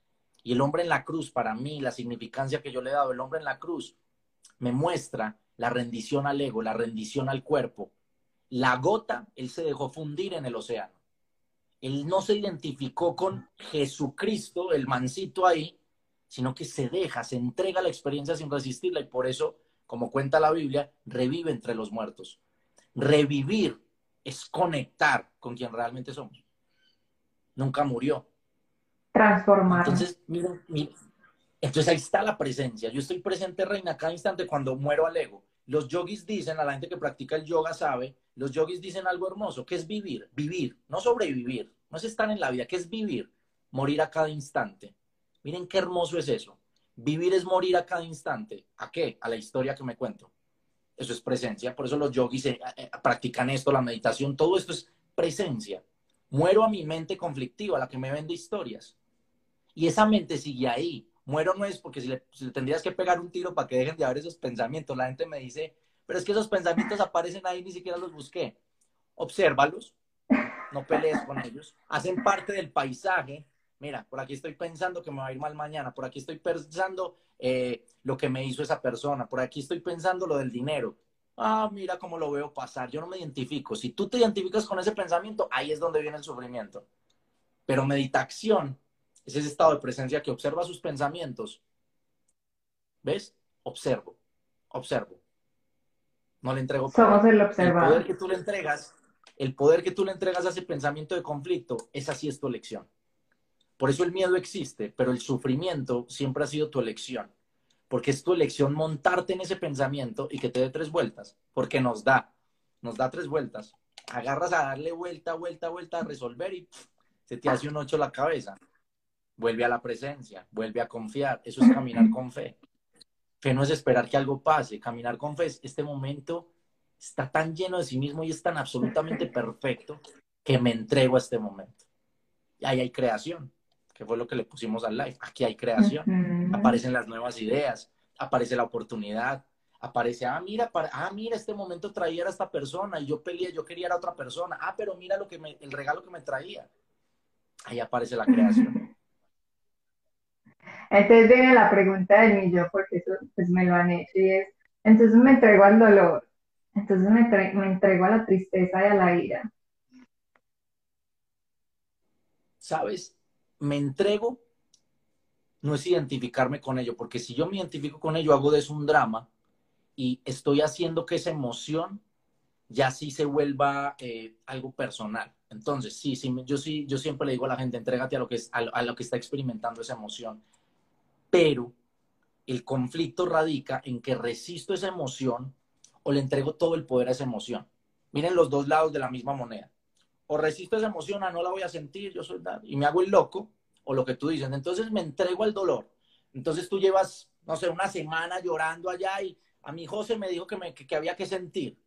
Y el hombre en la cruz, para mí, la significancia que yo le he dado, el hombre en la cruz, me muestra la rendición al ego, la rendición al cuerpo. La gota, él se dejó fundir en el océano. Él no se identificó con Jesucristo, el mancito ahí, sino que se deja, se entrega la experiencia sin resistirla y por eso, como cuenta la Biblia, revive entre los muertos. Revivir es conectar con quien realmente somos. Nunca murió. Transformar. Entonces, ahí está la presencia. Yo estoy presente, reina, cada instante cuando muero al ego. Los yogis dicen, a la gente que practica el yoga sabe, los yogis dicen algo hermoso, que es vivir, vivir, no sobrevivir, no es estar en la vida, que es vivir, morir a cada instante. Miren qué hermoso es eso. Vivir es morir a cada instante. ¿A qué? A la historia que me cuento. Eso es presencia. Por eso los yogis eh, eh, practican esto, la meditación, todo esto es presencia. Muero a mi mente conflictiva, la que me vende historias. Y esa mente sigue ahí, Muero no es porque si le, tendrías que pegar un tiro para que dejen de haber esos pensamientos. La gente me dice, pero es que esos pensamientos aparecen ahí, ni siquiera los busqué. Obsérvalos, no pelees con ellos. Hacen parte del paisaje. Mira, por aquí estoy pensando que me va a ir mal mañana. Por aquí estoy pensando eh, lo que me hizo esa persona. Por aquí estoy pensando lo del dinero. Ah, mira cómo lo veo pasar. Yo no me identifico. Si tú te identificas con ese pensamiento, ahí es donde viene el sufrimiento. Pero meditación es ese estado de presencia que observa sus pensamientos. ¿Ves? Observo, observo. No le entrego Somos el observador. El poder que tú le entregas, el poder que tú le entregas a ese pensamiento de conflicto, esa sí es tu elección. Por eso el miedo existe, pero el sufrimiento siempre ha sido tu elección. Porque es tu elección montarte en ese pensamiento y que te dé tres vueltas. Porque nos da, nos da tres vueltas. Agarras a darle vuelta, vuelta, vuelta a resolver y se te hace un ocho la cabeza vuelve a la presencia, vuelve a confiar. Eso es caminar con fe. Fe no es esperar que algo pase. Caminar con fe es este momento está tan lleno de sí mismo y es tan absolutamente perfecto que me entrego a este momento. Y ahí hay creación, que fue lo que le pusimos al live. Aquí hay creación. Aparecen las nuevas ideas, aparece la oportunidad, aparece, ah, mira, ah, mira, este momento traía a esta persona y yo peleé, yo quería a otra persona. Ah, pero mira lo que me, el regalo que me traía. Ahí aparece la creación. Entonces viene la pregunta del millón, porque eso pues me lo han hecho, y es, entonces me entrego al dolor, entonces me, me entrego a la tristeza y a la ira. ¿Sabes? Me entrego, no es identificarme con ello, porque si yo me identifico con ello, hago de eso un drama y estoy haciendo que esa emoción ya sí se vuelva eh, algo personal. Entonces, sí, sí, yo sí, yo siempre le digo a la gente, entrégate a lo que es, a lo que está experimentando esa emoción pero el conflicto radica en que resisto esa emoción o le entrego todo el poder a esa emoción. Miren los dos lados de la misma moneda. O resisto esa emoción, no la voy a sentir, yo soy y me hago el loco, o lo que tú dices. Entonces me entrego al dolor. Entonces tú llevas, no sé, una semana llorando allá y a mi José me dijo que, me, que había que sentir.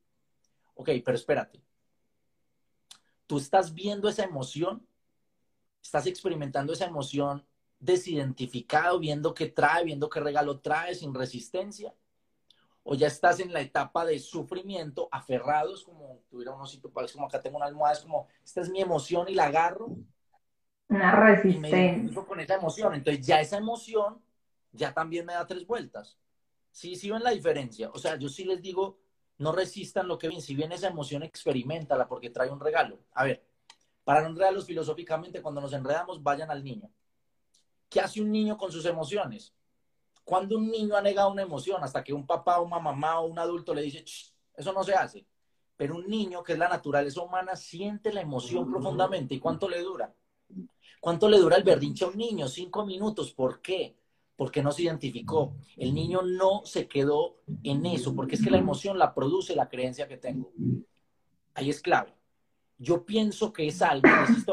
Ok, pero espérate. Tú estás viendo esa emoción, estás experimentando esa emoción desidentificado, viendo qué trae, viendo qué regalo trae, sin resistencia? ¿O ya estás en la etapa de sufrimiento, aferrados, como tuviera un osito, parece como acá tengo una almohada, es como, esta es mi emoción y la agarro? Una resistencia. Y me con esa emoción. Entonces ya esa emoción ya también me da tres vueltas. Sí, sí ven la diferencia. O sea, yo sí les digo, no resistan lo que ven. Si bien esa emoción, experimentala porque trae un regalo. A ver, para no enredarlos filosóficamente, cuando nos enredamos, vayan al niño. ¿Qué hace un niño con sus emociones? Cuando un niño ha negado una emoción, hasta que un papá, una mamá o un adulto le dice, eso no se hace. Pero un niño, que es la naturaleza humana, siente la emoción profundamente. ¿Y cuánto le dura? ¿Cuánto le dura el berrinche a un niño? Cinco minutos. ¿Por qué? Porque no se identificó. El niño no se quedó en eso, porque es que la emoción la produce la creencia que tengo. Ahí es clave. yo pienso que es algo,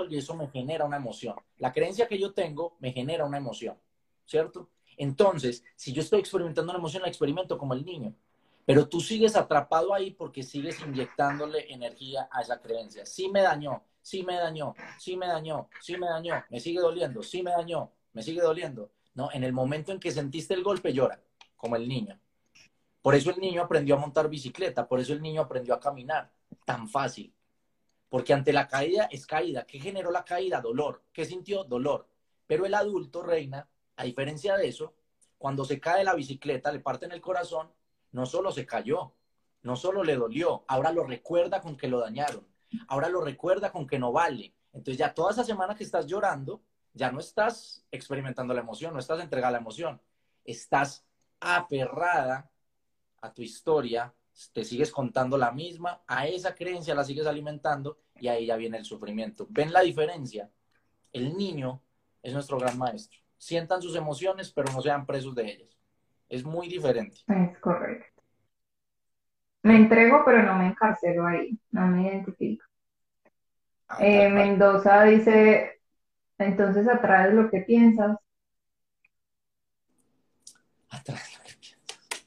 y eso me genera una emoción. La creencia que yo tengo me genera una emoción, ¿cierto? Entonces, si yo estoy experimentando una emoción, la experimento como el niño. Pero tú sigues atrapado ahí porque sigues inyectándole energía a esa creencia. Sí me dañó, sí me dañó, sí me dañó, sí me dañó, me sigue doliendo, sí me dañó, me sigue doliendo. No, en el momento en que sentiste el golpe llora, como el niño. Por eso el niño aprendió a montar bicicleta, por eso el niño aprendió a caminar, tan fácil. Porque ante la caída es caída. ¿Qué generó la caída? Dolor. ¿Qué sintió? Dolor. Pero el adulto, reina, a diferencia de eso, cuando se cae la bicicleta, le parte en el corazón, no solo se cayó, no solo le dolió, ahora lo recuerda con que lo dañaron, ahora lo recuerda con que no vale. Entonces ya toda esa semana que estás llorando, ya no estás experimentando la emoción, no estás entregada a la emoción, estás aferrada a tu historia, te sigues contando la misma, a esa creencia la sigues alimentando y ahí ya viene el sufrimiento. ¿Ven la diferencia? El niño es nuestro gran maestro. Sientan sus emociones, pero no sean presos de ellas. Es muy diferente. Es correcto. Me entrego, pero no me encarcelo ahí, no me identifico. Ah, eh, Mendoza dice, entonces atraes lo que piensas. Atraes lo que piensas.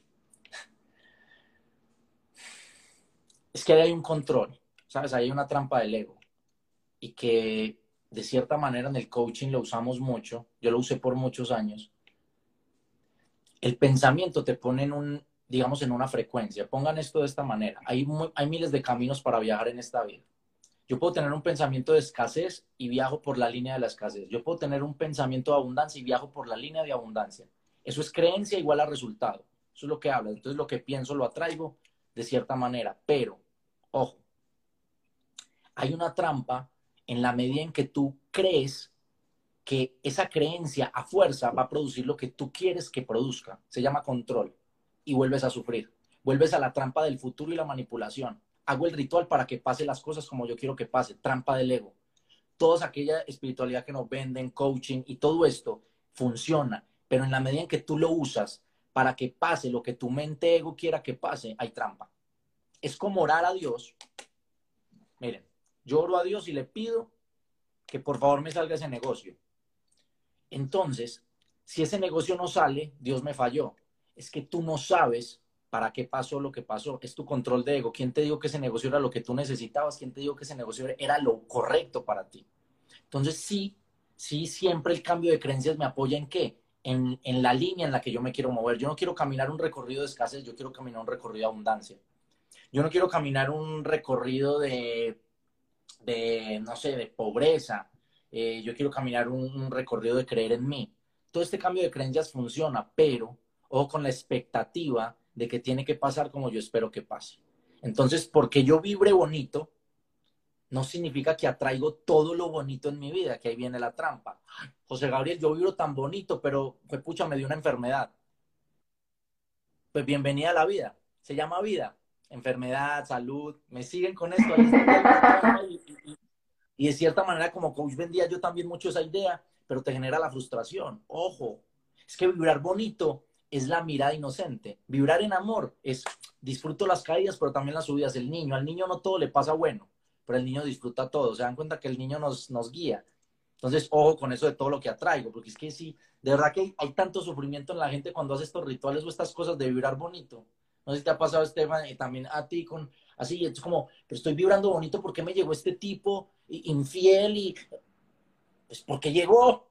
Es que ahí hay un control, ¿sabes? Ahí hay una trampa del ego. Y que de cierta manera en el coaching lo usamos mucho. Yo lo usé por muchos años el pensamiento te pone en un, digamos, en una frecuencia. Pongan esto de esta manera. Hay, hay miles de caminos para viajar en esta vida. Yo puedo tener un pensamiento de escasez y viajo por la línea de la escasez. Yo puedo tener un pensamiento de abundancia y viajo por la línea de abundancia. Eso es creencia igual a resultado. Eso es lo que habla. Entonces lo que pienso lo atraigo de cierta manera. Pero, ojo, hay una trampa en la medida en que tú crees que esa creencia a fuerza va a producir lo que tú quieres que produzca. Se llama control. Y vuelves a sufrir. Vuelves a la trampa del futuro y la manipulación. Hago el ritual para que pase las cosas como yo quiero que pase. Trampa del ego. Toda aquella espiritualidad que nos venden, coaching y todo esto funciona. Pero en la medida en que tú lo usas para que pase lo que tu mente ego quiera que pase, hay trampa. Es como orar a Dios. Miren, yo oro a Dios y le pido que por favor me salga ese negocio entonces, si ese negocio no sale, Dios me falló. Es que tú no sabes para qué pasó lo que pasó. Es tu control de ego. ¿Quién te dijo que ese negocio era lo que tú necesitabas? ¿Quién te dijo que ese negocio era lo correcto para ti? Entonces, sí, sí, siempre el cambio de creencias me apoya en qué? En, en, la línea en la que yo me quiero mover. Yo no quiero caminar un recorrido de escasez, yo quiero caminar un recorrido de abundancia. Yo no quiero caminar un recorrido de, de no sé, de pobreza, eh, yo quiero caminar un, recorrido de creer en mí. Todo este cambio de creencias funciona, pero ojo con la expectativa de que tiene que pasar como yo espero que pase. Entonces, porque yo vibre bonito, no significa que atraigo todo lo bonito en mi vida, que ahí viene la trampa. José Gabriel, yo vibro tan bonito, pero fue pucha, me dio una enfermedad. Pues bienvenida a la vida. Se llama vida. Enfermedad, salud. Me siguen con esto. Y de cierta manera, como coach vendía yo también mucho esa idea, pero te genera la frustración. Ojo, es que vibrar bonito es la mirada inocente. Vibrar en amor es disfruto las caídas, pero también las subidas. El niño, al niño no todo le pasa bueno, pero el niño disfruta todo. Se dan cuenta que el niño nos, nos guía. Entonces, ojo con eso de todo lo que atraigo, porque es que sí, de verdad que hay, tanto sufrimiento en la gente cuando hace estos rituales o estas cosas de vibrar bonito. No sé si te ha pasado, Esteban, y también a ti con así, es como, pero estoy vibrando bonito porque me llegó este tipo infiel y pues porque llegó.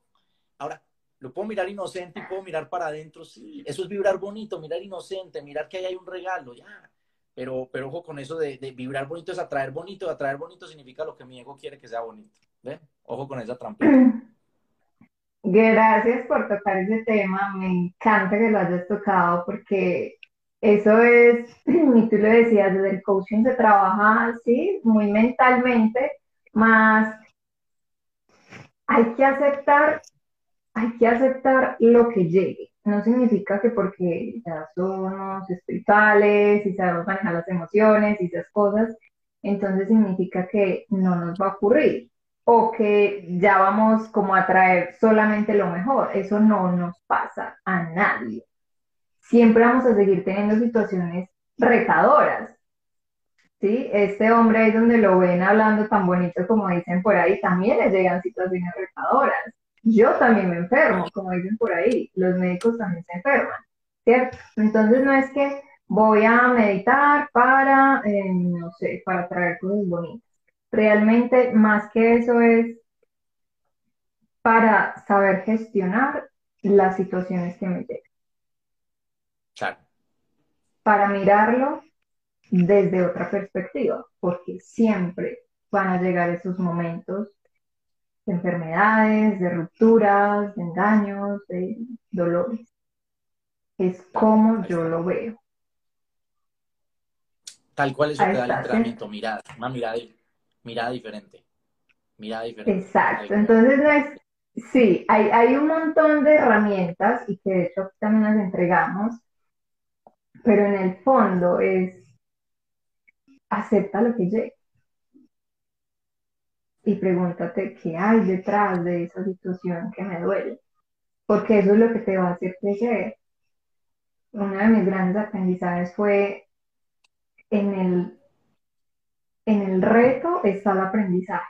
Ahora, lo puedo mirar inocente y puedo mirar para adentro, sí, eso es vibrar bonito, mirar inocente, mirar que ahí hay un regalo, ya. Pero, pero ojo con eso de, vibrar bonito es atraer bonito, atraer bonito significa lo que mi ego quiere que sea bonito. ¿Ven? Ojo con esa trampa. Gracias por tocar ese tema, me encanta que lo hayas tocado porque eso es, y tú lo decías, desde el coaching se trabaja así, muy mentalmente, más hay que aceptar, hay que aceptar lo que llegue. No significa que porque ya somos espirituales y sabemos manejar las emociones y esas cosas, entonces significa que no nos va a ocurrir o que ya vamos como a traer solamente lo mejor. Eso no nos pasa a nadie siempre vamos a seguir teniendo situaciones retadoras. ¿sí? Este hombre ahí donde lo ven hablando tan bonito como dicen por ahí, también le llegan situaciones retadoras. Yo también me enfermo, como dicen por ahí, los médicos también se enferman, ¿cierto? Entonces no es que voy a meditar para, eh, no sé, para traer cosas bonitas. Realmente más que eso es para saber gestionar las situaciones que me llegan. Para mirarlo desde otra perspectiva, porque siempre van a llegar esos momentos de enfermedades, de rupturas, de engaños, de dolores. Es como yo lo veo. Tal cual eso te da el entrenamiento, mirada, una mirada, mirada diferente. Mirada diferente. Exacto, entonces no es, sí, hay, hay un montón de herramientas y que de hecho también las entregamos, pero en el fondo es acepta lo que llegue. Y pregúntate qué hay detrás de esa situación que me duele. Porque eso es lo que te va a hacer crecer. Uno de mis grandes aprendizajes fue en el, en el reto está el aprendizaje.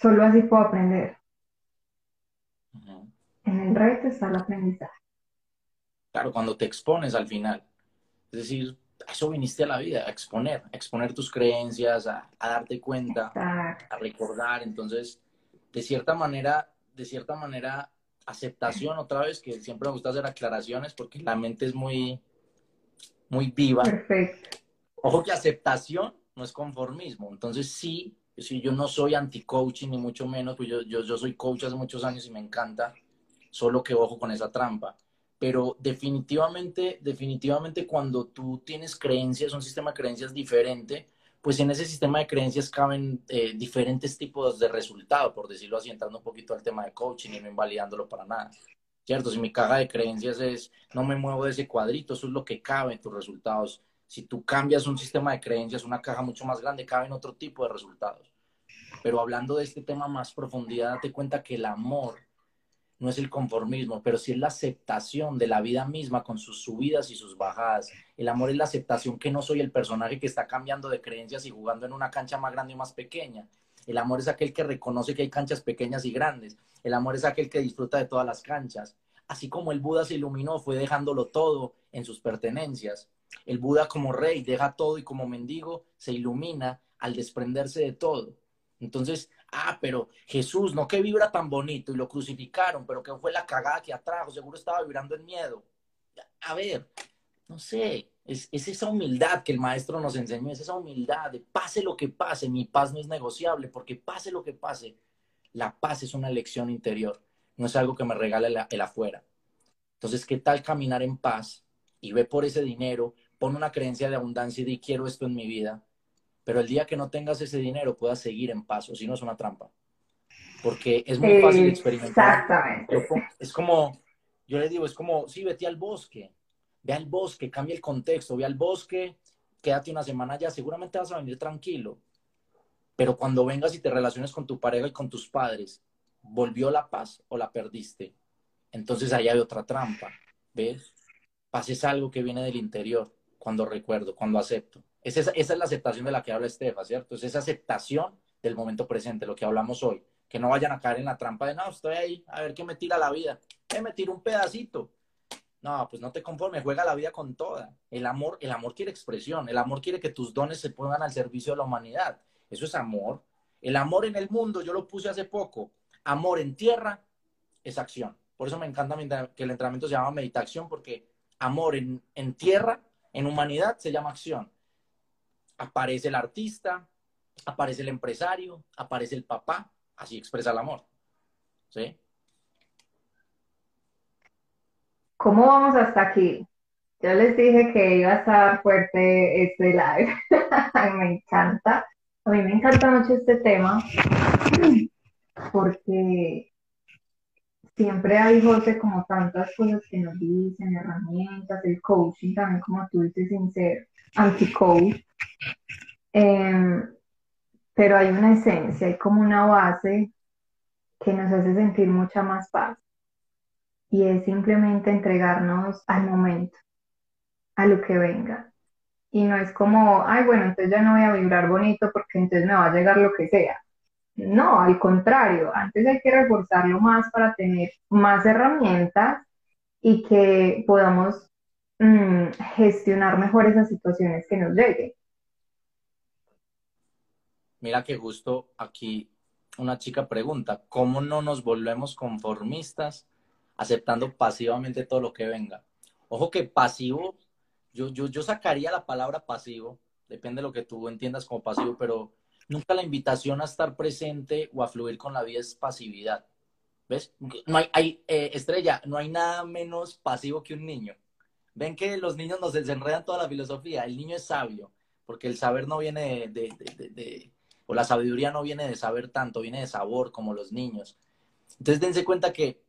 Solo así puedo aprender. En el reto está el aprendizaje. Claro, cuando te expones al final. Es decir, eso viniste a la vida, a exponer, a exponer tus creencias, a, darte cuenta, a recordar. Entonces, de cierta manera, de cierta manera, aceptación otra vez, que siempre me gusta hacer aclaraciones porque la mente es muy, muy viva. Perfecto. Ojo que aceptación no es conformismo. Entonces, sí, si yo no soy anti-coaching ni mucho menos, pues yo, yo, yo soy coach hace muchos años y me encanta, solo que ojo con esa trampa pero definitivamente, definitivamente cuando tú tienes creencias, un sistema de creencias diferente, pues en ese sistema de creencias caben eh, diferentes tipos de resultados, por decirlo así, entrando un poquito al tema de coaching y no invalidándolo para nada. ¿Cierto? Si mi caja de creencias es no me muevo de ese cuadrito, eso es lo que cabe en tus resultados. Si tú cambias un sistema de creencias, una caja mucho más grande, cabe en otro tipo de resultados. Pero hablando de este tema más profundidad, date cuenta que el amor no es el conformismo, pero sí es la aceptación de la vida misma con sus subidas y sus bajadas. El amor es la aceptación que no soy el personaje que está cambiando de creencias y jugando en una cancha más grande y más pequeña. El amor es aquel que reconoce que hay canchas pequeñas y grandes. El amor es aquel que disfruta de todas las canchas. Así como el Buda se iluminó, fue dejándolo todo en sus pertenencias. El Buda como rey deja todo y como mendigo se ilumina al desprenderse de todo. Entonces, ah, pero Jesús, no que vibra tan bonito y lo crucificaron, pero que fue la cagada que atrajo, seguro estaba vibrando en miedo. A ver, no sé, es, esa humildad que el maestro nos enseñó, es esa humildad de pase lo que pase, mi paz no es negociable, porque pase lo que pase, la paz es una elección interior, no es algo que me regale el, el afuera. Entonces, ¿qué tal caminar en paz y ve por ese dinero, pon una creencia de abundancia y di quiero esto en mi vida? Pero el día que no tengas ese dinero puedas seguir en paz, o si no es una trampa. Porque es muy fácil experimentar. Exactamente. Es como, yo le digo, es como, sí, vete al bosque, ve al bosque, cambia el contexto, ve al bosque, quédate una semana allá, seguramente vas a venir tranquilo. Pero cuando vengas y te relaciones con tu pareja y con tus padres, ¿volvió la paz o la perdiste? Entonces ahí hay otra trampa, ¿ves? Paz es algo que viene del interior, cuando recuerdo, cuando acepto. Esa, es la aceptación de la que habla Estefa, ¿cierto? Es esa aceptación del momento presente, lo que hablamos hoy. Que no vayan a caer en la trampa de, no, estoy ahí, a ver qué me tira la vida. Eh, me tira un pedacito. No, pues no te conformes, juega la vida con toda. El amor, el amor quiere expresión, el amor quiere que tus dones se pongan al servicio de la humanidad. Eso es amor. El amor en el mundo, yo lo puse hace poco. Amor en tierra es acción. Por eso me encanta que el entrenamiento se llama meditación, porque amor en tierra, en humanidad, se llama acción aparece el artista, aparece el empresario, aparece el papá, así expresa el amor. ¿Sí? ¿Cómo vamos hasta aquí? Yo les dije que iba a estar fuerte este live. me encanta. A mí me encanta mucho este tema porque siempre hay, José, como tantas cosas que nos dicen, herramientas, el coaching también, como tú dices, sin ser anti-coach, Em, pero hay una esencia, hay como una base que nos hace sentir mucha más paz. Y es simplemente entregarnos al momento, a lo que venga. y no es como, ay, bueno, entonces ya no voy a vibrar bonito porque entonces me va a llegar lo que sea. No, al contrario, antes hay que reforzarlo más para tener más herramientas y que podamos mm, gestionar mejor esas situaciones que nos lleguen. Mira que justo aquí una chica pregunta, ¿cómo no nos volvemos conformistas aceptando pasivamente todo lo que venga? Ojo que pasivo, yo, yo, yo sacaría la palabra pasivo, depende de lo que tú entiendas como pasivo, pero nunca la invitación a estar presente o a fluir con la vida es pasividad. ¿Ves? No hay, eh, estrella, no hay nada menos pasivo que un niño. Ven que los niños nos desenredan toda la filosofía. El niño es sabio, porque el saber no viene de, de, o la sabiduría no viene de saber tanto, viene de sabor, como los niños. Entonces dense cuenta que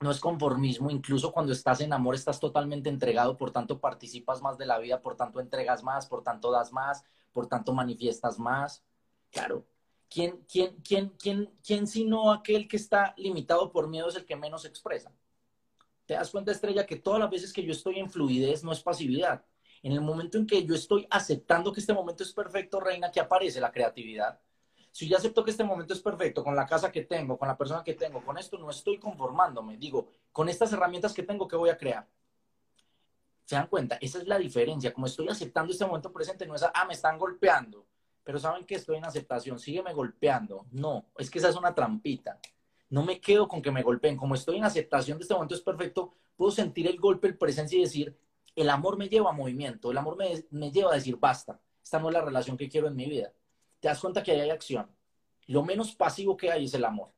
no es conformismo, incluso cuando estás en amor estás totalmente entregado, por tanto participas más de la vida, por tanto entregas más, por tanto das más, por tanto manifiestas más. Claro, ¿quién, quién, quién, quién, quién sino aquel que está limitado por miedo es el que menos expresa? ¿Te das cuenta, Estrella, que todas las veces que yo estoy en fluidez no es pasividad? En el momento en que yo estoy aceptando que este momento es perfecto, Reina, que aparece la creatividad. Si yo acepto que este momento es perfecto con la casa que tengo, con la persona que tengo, con esto no estoy conformándome. Digo, con estas herramientas que tengo, ¿qué voy a crear? ¿Se dan cuenta? Esa es la diferencia. Como estoy aceptando este momento presente, no es, ah, me están golpeando pero saben que estoy en aceptación, sígueme golpeando. No, es que esa es una trampita. No me quedo con que me golpeen. Como estoy en aceptación de este momento es perfecto, puedo sentir el golpe, el presencia y decir, el amor me lleva a movimiento, el amor me, me lleva a decir, basta, esta no es la relación que quiero en mi vida. Te das cuenta que ahí hay acción. Lo menos pasivo que hay es el amor.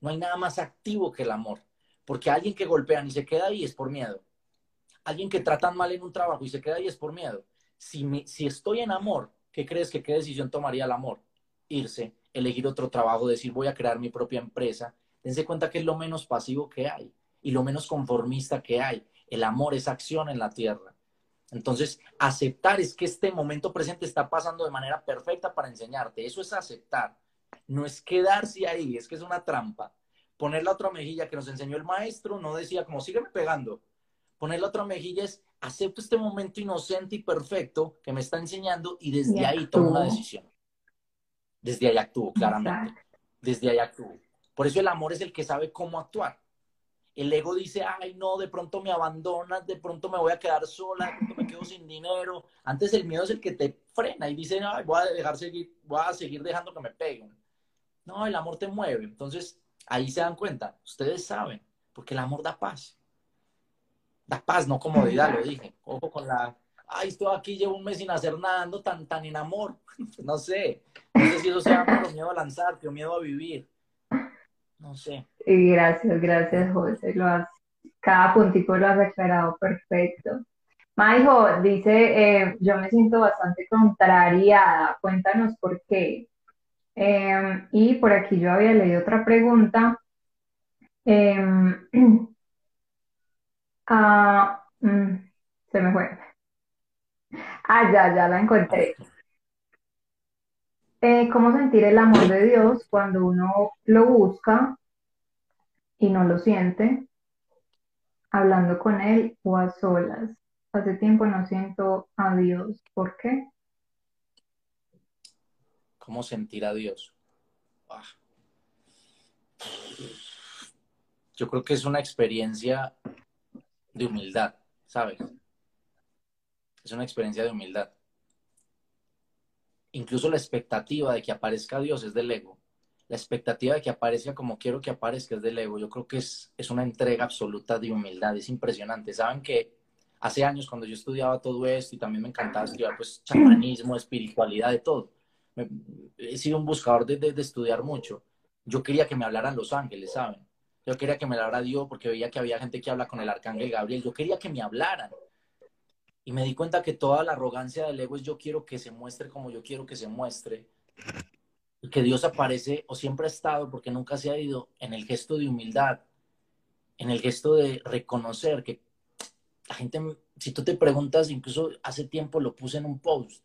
No hay nada más activo que el amor. Porque alguien que golpean y se queda ahí es por miedo. Alguien que tratan mal en un trabajo y se queda ahí es por miedo. Si, me, si estoy en amor, ¿qué crees que qué decisión tomaría el amor? Irse, elegir otro trabajo, decir voy a crear mi propia empresa. Dense cuenta que es lo menos pasivo que hay y lo menos conformista que hay. El amor es acción en la tierra. Entonces, aceptar es que este momento presente está pasando de manera perfecta para enseñarte. Eso es aceptar. No es quedarse ahí, es que es una trampa. Poner la otra mejilla que nos enseñó el maestro no decía como sígueme pegando. Poner la otra mejilla es acepto este momento inocente y perfecto que me está enseñando y desde ahí tomo una decisión. Desde ahí actúo, claramente. Desde ahí actúo. Por eso el amor es el que sabe cómo actuar. El ego dice, ay, no, de pronto me abandonas, de pronto me voy a quedar sola, de pronto me quedo sin dinero. Antes el miedo es el que te frena y dice, ay, voy a dejar seguir, voy a seguir dejando que me peguen. No, el amor te mueve. Entonces, ahí se dan cuenta. Ustedes saben, porque el amor da paz da paz, no comodidad, lo dije. Ojo con la, ay, estoy aquí, llevo un mes sin hacer nada, ando tan, tan en amor. no sé. No sé si eso sea por miedo a lanzar, o miedo a vivir. No sé. Y gracias, gracias, José. Lo has, cada puntito lo has aclarado perfecto. Maijo dice, eh, yo me siento bastante contrariada. Cuéntanos por qué. Em, y por aquí yo había leído otra pregunta. Em, Ah, mm, se me fue. Ah, ya, ya la encontré. Eh, ¿cómo sentir el amor de Dios cuando uno lo busca y no lo siente? Hablando con Él o a solas. Hace tiempo no siento a Dios. ¿Por qué? ¿Cómo sentir a Dios? Ah. Yo creo que es una experiencia de humildad, ¿sabes? Es una experiencia de humildad. Incluso la expectativa de que aparezca Dios es del ego. La expectativa de que aparezca como quiero que aparezca es del ego. Yo creo que es, es una entrega absoluta de humildad. Es impresionante. Saben que hace años cuando yo estudiaba todo esto y también me encantaba estudiar pues chamanismo, espiritualidad, de todo. he sido un buscador de, de estudiar mucho. Yo quería que me hablaran los ángeles, ¿saben? Yo quería que me hablara Dios porque veía que había gente que habla con el arcángel Gabriel. Yo quería que me hablaran. Y me di cuenta que toda la arrogancia del ego es yo quiero que se muestre como yo quiero que se muestre. Que Dios aparece o siempre ha estado porque nunca se ha ido en el gesto de humildad, en el gesto de reconocer que la gente, si tú te preguntas, incluso hace tiempo lo puse en un post,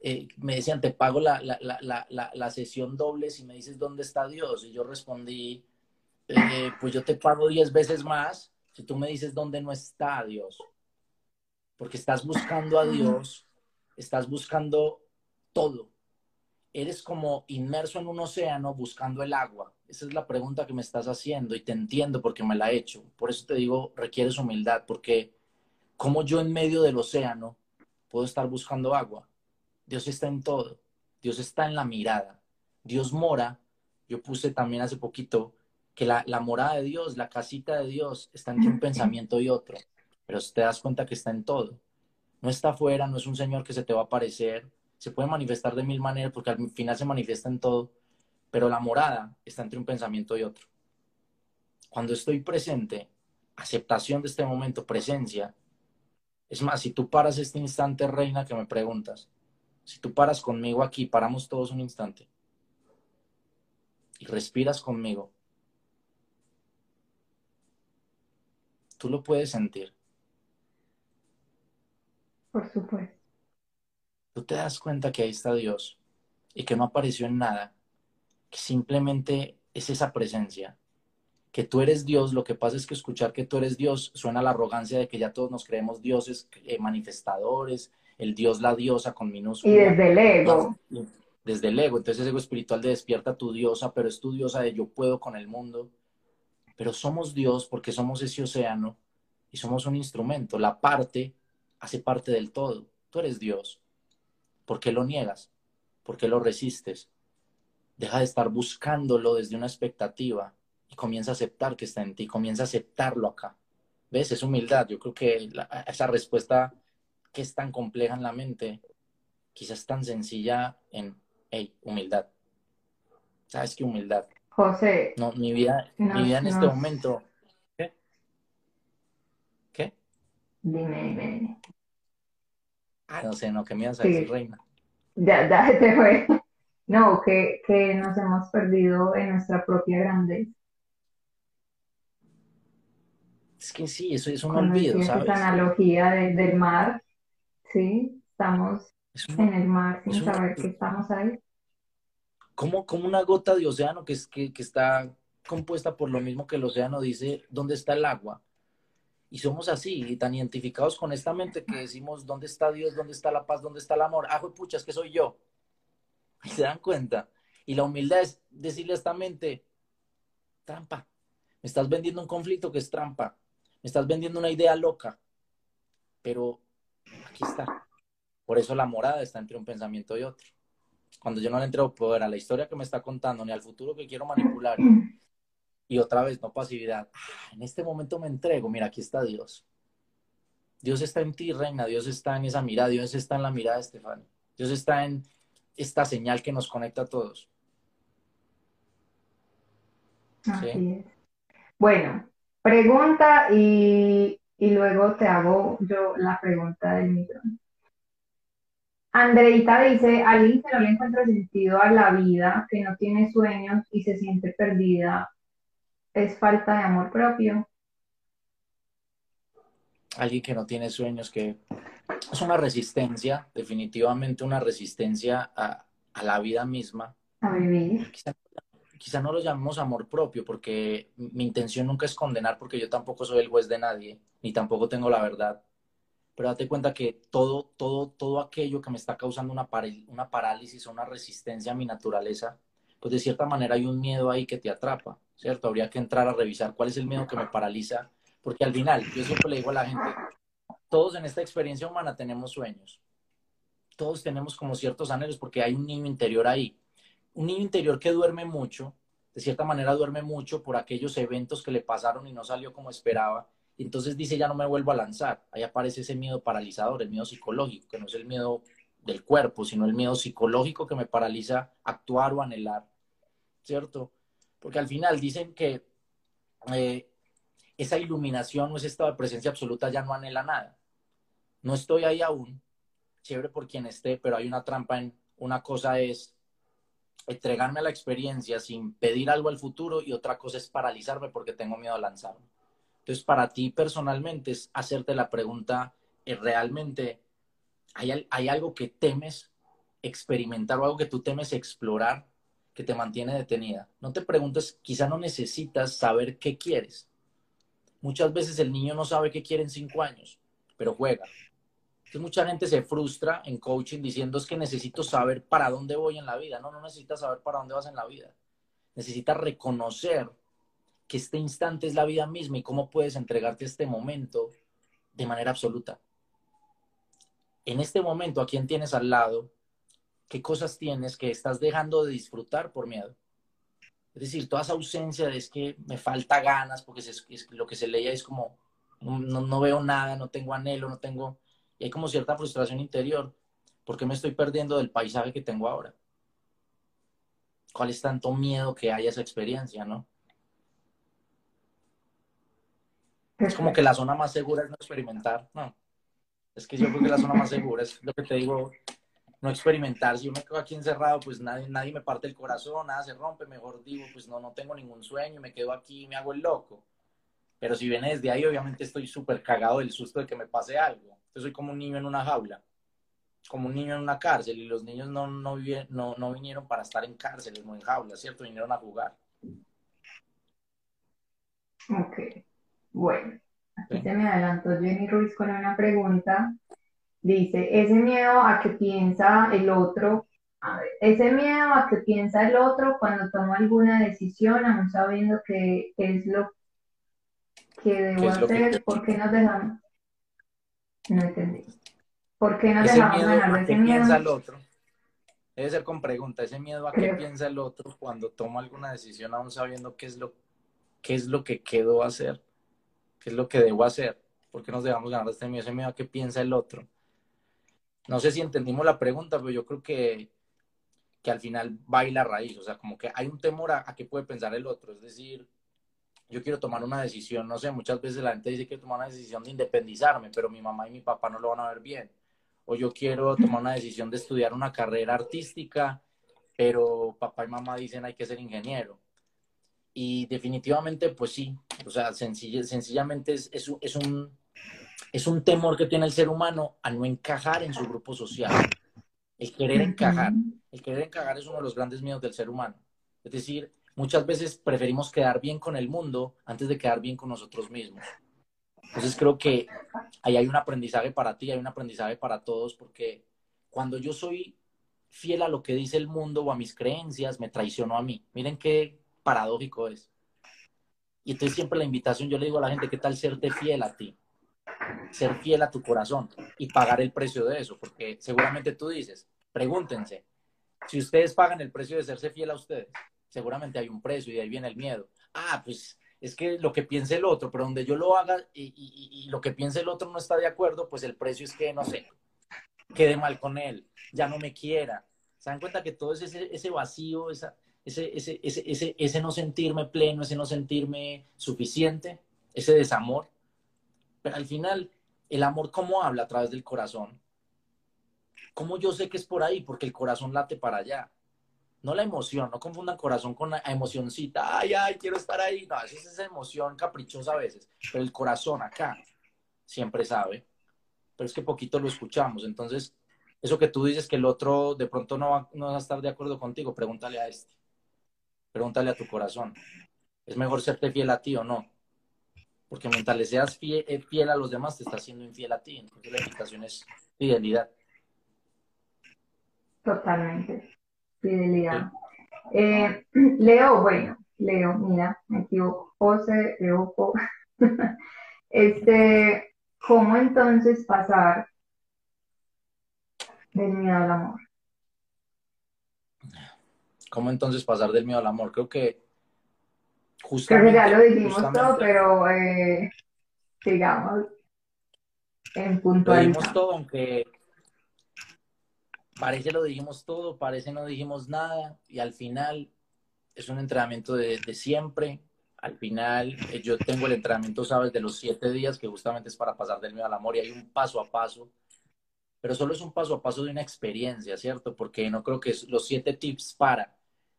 eh, me decían, te pago la, la, la, la, sesión doble si me dices dónde está Dios. Y yo respondí, eh, pues yo te pago diez veces más si tú me dices dónde no está Dios. Porque estás buscando a Dios estás buscando todo. Eres como inmerso en un océano buscando el agua. Esa es la pregunta que me estás haciendo y te entiendo porque me la he hecho. Por eso te digo, requieres humildad, porque como yo en medio del océano puedo estar buscando agua. Dios está en todo. Dios está en la mirada. Dios mora. Yo puse también hace poquito que la, la morada de Dios, la casita de Dios, está entre un pensamiento y otro. Pero te das cuenta que está en todo. No está afuera, no es un Señor que se te va a aparecer. Se puede manifestar de mil maneras porque al final se manifiesta en todo. Pero la morada está entre un pensamiento y otro. Cuando estoy presente, aceptación de este momento, presencia. Es más, si tú paras este instante, reina, que me preguntas, si tú paras conmigo aquí, paramos todos un instante y respiras conmigo, tú lo puedes sentir. Por supuesto. Tú te das cuenta que ahí está Dios y que no apareció en nada, que simplemente es esa presencia. Que tú eres Dios, lo que pasa es que escuchar que tú eres Dios suena a la arrogancia de que ya todos nos creemos dioses eh, manifestadores, el Dios, la diosa con minúscula. Y desde el ego. Desde el ego. Entonces, ese ego espiritual de despierta tu diosa, pero es tu diosa de yo puedo con el mundo. Pero somos Dios porque somos ese océano y somos un instrumento. La parte hace parte del todo. Tú eres Dios. ¿Por qué lo niegas? ¿Por qué lo resistes? Deja de estar buscándolo desde una expectativa y comienza a aceptar que está en ti, comienza a aceptarlo acá. ¿Ves? Es humildad. Yo creo que esa respuesta que es tan compleja en la mente, quizás tan sencilla en, hey, humildad. ¿Sabes qué humildad? José. No, mi vida, mi vida en este momento. ¿Qué? ¿Qué? Dime, dime. Ah, no sé, no, que me ibas a decir, reina. Ya, ya te fue. No, que, que nos hemos perdido en nuestra propia grandeza. Es que sí, eso es un olvido, ¿sabes? Esa analogía del mar, sí, estamos en el mar sin saber que estamos ahí como, como una gota de océano que, es, que, que está compuesta por lo mismo que el océano dice, ¿dónde está el agua? Y somos así, y tan identificados con esta mente que decimos, ¿dónde está Dios? ¿Dónde está la paz? ¿Dónde está el amor? Ah, pucha, es que soy yo. Y se dan cuenta. Y la humildad es decirle a esta mente, trampa. Me estás vendiendo un conflicto que es trampa. Me estás vendiendo una idea loca. Pero aquí está. Por eso la morada está entre un pensamiento y otro cuando yo no le entrego poder a la historia que me está contando ni al futuro que quiero manipular. Y otra vez, no pasividad. Ah, en este momento me entrego, mira, aquí está Dios. Dios está en ti, reina. Dios está en esa mirada. Dios está en la mirada de Estefan. Dios está en esta señal que nos conecta a todos. Así Bueno, pregunta y, y, luego te hago yo la pregunta del millón. Andreita dice, alguien que no le encuentra sentido a la vida, que no tiene sueños y se siente perdida, ¿es falta de amor propio? Alguien que no tiene sueños, que es una resistencia, definitivamente una resistencia a, la vida misma. A vivir. Quizá, quizá, no lo llamemos amor propio, porque mi intención nunca es condenar, porque yo tampoco soy el juez de nadie, ni tampoco tengo la verdad pero date cuenta que todo, todo, todo aquello que me está causando una, una parálisis o una resistencia a mi naturaleza, pues de cierta manera hay un miedo ahí que te atrapa, ¿cierto? Habría que entrar a revisar cuál es el miedo que me paraliza, porque al final, yo siempre le digo a la gente, todos en esta experiencia humana tenemos sueños, todos tenemos como ciertos anhelos porque hay un niño interior ahí, un niño interior que duerme mucho, de cierta manera duerme mucho por aquellos eventos que le pasaron y no salió como esperaba, entonces dice, ya no me vuelvo a lanzar. Ahí aparece ese miedo paralizador, el miedo psicológico, que no es el miedo del cuerpo, sino el miedo psicológico que me paraliza actuar o anhelar, ¿cierto? Porque al final dicen que eh, esa iluminación o ese estado de presencia absoluta ya no anhela nada. No estoy ahí aún, chévere por quien esté, pero hay una trampa en una cosa es entregarme a la experiencia sin pedir algo al futuro y otra cosa es paralizarme porque tengo miedo a lanzarme. Entonces, para ti personalmente es hacerte la pregunta, eh, ¿realmente hay, hay algo que temes experimentar o algo que tú temes explorar que te mantiene detenida? No te preguntes, quizá no necesitas saber qué quieres. Muchas veces el niño no sabe qué quiere en cinco años, pero juega. Entonces mucha gente se frustra en coaching diciendo es que necesito saber para dónde voy en la vida. No, no necesitas saber para dónde vas en la vida. Necesitas reconocer que este instante es la vida misma y cómo puedes entregarte este momento de manera absoluta. En este momento, ¿a quién tienes al lado? ¿Qué cosas tienes que estás dejando de disfrutar por miedo? Es decir, toda esa ausencia de es que me falta ganas, porque es, lo que se leía es como, no, no, veo nada, no tengo anhelo, no tengo... Y hay como cierta frustración interior. ¿Por qué me estoy perdiendo del paisaje que tengo ahora? ¿Cuál es tanto miedo que haya esa experiencia, no? Es como que la zona más segura es no experimentar. No. Es que yo creo que la zona más segura es lo que te digo, no experimentar. Si yo me quedo aquí encerrado, pues nadie, nadie me parte el corazón, nada se rompe. Mejor digo, pues no, no tengo ningún sueño, me quedo aquí y me hago el loco. Pero si viene desde ahí, obviamente estoy súper cagado del susto de que me pase algo. Yo soy como un niño en una jaula, como un niño en una cárcel. Y los niños no, no, no, vinieron para estar en cárceles, no en jaulas, ¿cierto? Vinieron a jugar. Ok. Bueno, aquí se me adelantó Jenny Ruiz con una pregunta. Dice, ese miedo a que piensa el otro, a ver, ese miedo a que piensa el otro cuando toma alguna decisión, aún sabiendo que es lo que debo hacer, ¿por qué nos dejamos? No entendí. ¿Por qué nos dejamos miedo ganar ese miedo? piensa el otro? Debe ser con pregunta, ese miedo a qué piensa el otro cuando toma alguna decisión aún sabiendo qué es lo, qué es lo que quedó hacer qué es lo que debo hacer, por qué nos dejamos ganar este miedo, ese miedo a qué piensa el otro. No sé si entendimos la pregunta, pero yo creo que, que al final va la raíz, o sea, como que hay un temor a, qué puede pensar el otro, es decir, yo quiero tomar una decisión, no sé, muchas veces la gente dice que quiero tomar una decisión de independizarme, pero mi mamá y mi papá no lo van a ver bien. O yo quiero tomar una decisión de estudiar una carrera artística, pero papá y mamá dicen hay que ser ingeniero. Y definitivamente, pues sí, o sea, sencillamente es, es, un, es un temor que tiene el ser humano a no encajar en su grupo social. El querer encajar. El querer encajar es uno de los grandes miedos del ser humano. Es decir, muchas veces preferimos quedar bien con el mundo antes de quedar bien con nosotros mismos. Entonces creo que ahí hay un aprendizaje para ti, hay un aprendizaje para todos, porque cuando yo soy fiel a lo que dice el mundo o a mis creencias, me traiciono a mí. Miren qué, paradójico es. Y entonces siempre la invitación, yo le digo a la gente, ¿qué tal serte fiel a ti? Ser fiel a tu corazón y pagar el precio de eso, porque seguramente tú dices, pregúntense, si ustedes pagan el precio de serse fiel a ustedes, seguramente hay un precio y ahí viene el miedo. Ah, pues es que lo que piense el otro, pero donde yo lo haga y, y, lo que piense el otro no está de acuerdo, pues el precio es que, no sé, quede mal con él, ya no me quiera. ¿Se dan cuenta que todo ese, ese vacío, esa, ese, ese, ese, ese, no sentirme pleno, ese no sentirme suficiente, ese desamor. Pero al final, el amor, ¿cómo habla a través del corazón? ¿Cómo yo sé que es por ahí? Porque el corazón late para allá. No la emoción, no confundan corazón con la emocioncita. Ay, ay, quiero estar ahí. No, esa es esa emoción caprichosa a veces. Pero el corazón acá siempre sabe. Pero es que poquito lo escuchamos. Entonces, eso que tú dices que el otro de pronto no va, no va a estar de acuerdo contigo, pregúntale a este. Pregúntale a tu corazón. ¿Es mejor serte fiel a ti o no? Porque mientras le seas eh, fiel, a los demás, te estás siendo infiel a ti. Entonces la invitación es fidelidad. Totalmente. Fidelidad. Eh, Leo, bueno, Leo, mira, me equivoco. José, Leo, este, ¿cómo entonces pasar del miedo al amor? ¿Cómo entonces pasar del miedo al amor? Creo que justamente... Creo que ya lo dijimos todo, pero eh, sigamos en puntualidad. Lo dijimos todo, aunque parece lo dijimos todo, parece no dijimos nada, y al final es un entrenamiento de, de siempre. Al final, eh, yo tengo el entrenamiento, sabes, de los siete días, que justamente es para pasar del miedo al amor, y hay un paso a paso pero solo es un paso a paso de una experiencia, ¿cierto? Porque no creo que los siete tips para,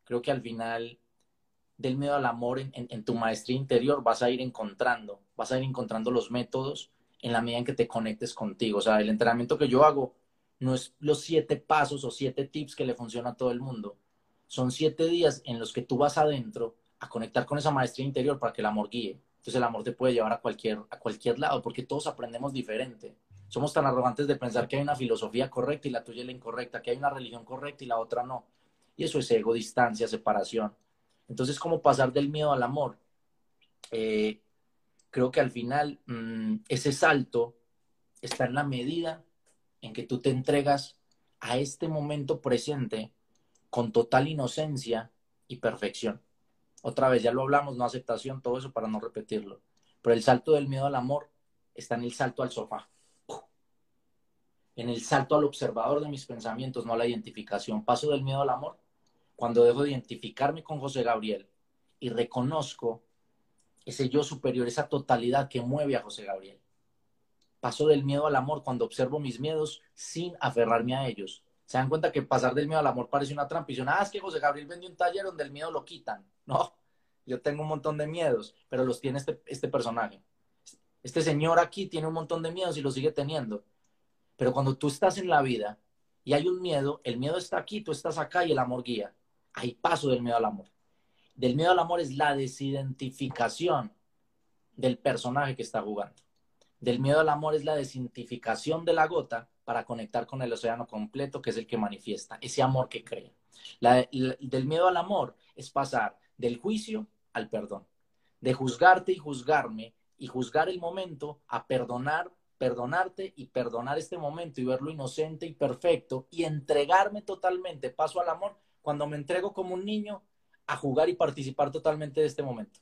creo que al final del miedo al amor en, tu maestría interior vas a ir encontrando, vas a ir encontrando los métodos en la medida en que te conectes contigo. O sea, el entrenamiento que yo hago no es los siete pasos o siete tips que le funciona a todo el mundo. Son siete días en los que tú vas adentro a conectar con esa maestría interior para que el amor guíe. Entonces el amor te puede llevar a cualquier, a cualquier lado porque todos aprendemos diferente. Somos tan arrogantes de pensar que hay una filosofía correcta y la tuya es la incorrecta, que hay una religión correcta y la otra no. Y eso es ego, distancia, separación. Entonces, ¿cómo pasar del miedo al amor? Eh, creo que al final mm, ese salto está en la medida en que tú te entregas a este momento presente con total inocencia y perfección. Otra vez, ya lo hablamos, no aceptación, todo eso para no repetirlo. Pero el salto del miedo al amor está en el salto al sofá. En el salto al observador de mis pensamientos, no a la identificación. Paso del miedo al amor cuando dejo de identificarme con José Gabriel y reconozco ese yo superior, esa totalidad que mueve a José Gabriel. Paso del miedo al amor cuando observo mis miedos sin aferrarme a ellos. Se dan cuenta que pasar del miedo al amor parece una trampa y dicen, ah, es que José Gabriel vendió un taller donde el miedo lo quitan. No, yo tengo un montón de miedos, pero los tiene este, este personaje. Este señor aquí tiene un montón de miedos y lo sigue teniendo. Pero cuando tú estás en la vida y hay un miedo, el miedo está aquí, tú estás acá y el amor guía. Hay paso del miedo al amor. Del miedo al amor es la desidentificación del personaje que está jugando. Del miedo al amor es la desidentificación de la gota para conectar con el océano completo, que es el que manifiesta, ese amor que crea. del miedo al amor es pasar del juicio al perdón, de juzgarte y juzgarme y juzgar el momento a perdonar, perdonarte y perdonar este momento y verlo inocente y perfecto y entregarme totalmente, paso al amor, cuando me entrego como un niño a jugar y participar totalmente de este momento.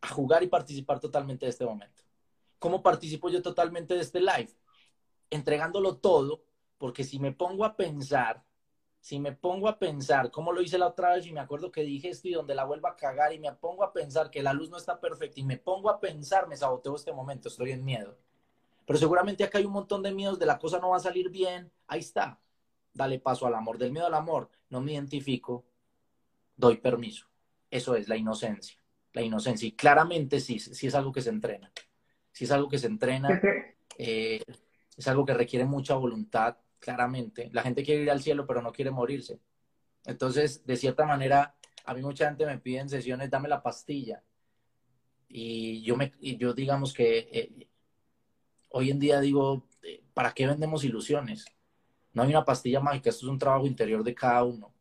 A jugar y participar totalmente de este momento. ¿Cómo participo yo totalmente de este live? Entregándolo todo, porque si me pongo a pensar, si me pongo a pensar, como lo hice la otra vez y me acuerdo que dije esto y donde la vuelva a cagar y me pongo a pensar que la luz no está perfecta y me pongo a pensar, me saboteo este momento, estoy en miedo. Pero seguramente acá hay un montón de miedos de la cosa no va a salir bien, ahí está. Dale paso al amor, del miedo al amor, no me identifico, doy permiso. Eso es la inocencia, la inocencia. Y claramente sí, sí es algo que se entrena si es algo que se entrena, eh, es algo que requiere mucha voluntad, claramente. La gente quiere ir al cielo, pero no quiere morirse. Entonces, de cierta manera, a mí mucha gente me pide en sesiones, dame la pastilla. Y yo, me, yo digamos que eh, hoy en día digo, eh, ¿para qué vendemos ilusiones? No hay una pastilla mágica, esto es un trabajo interior de cada uno.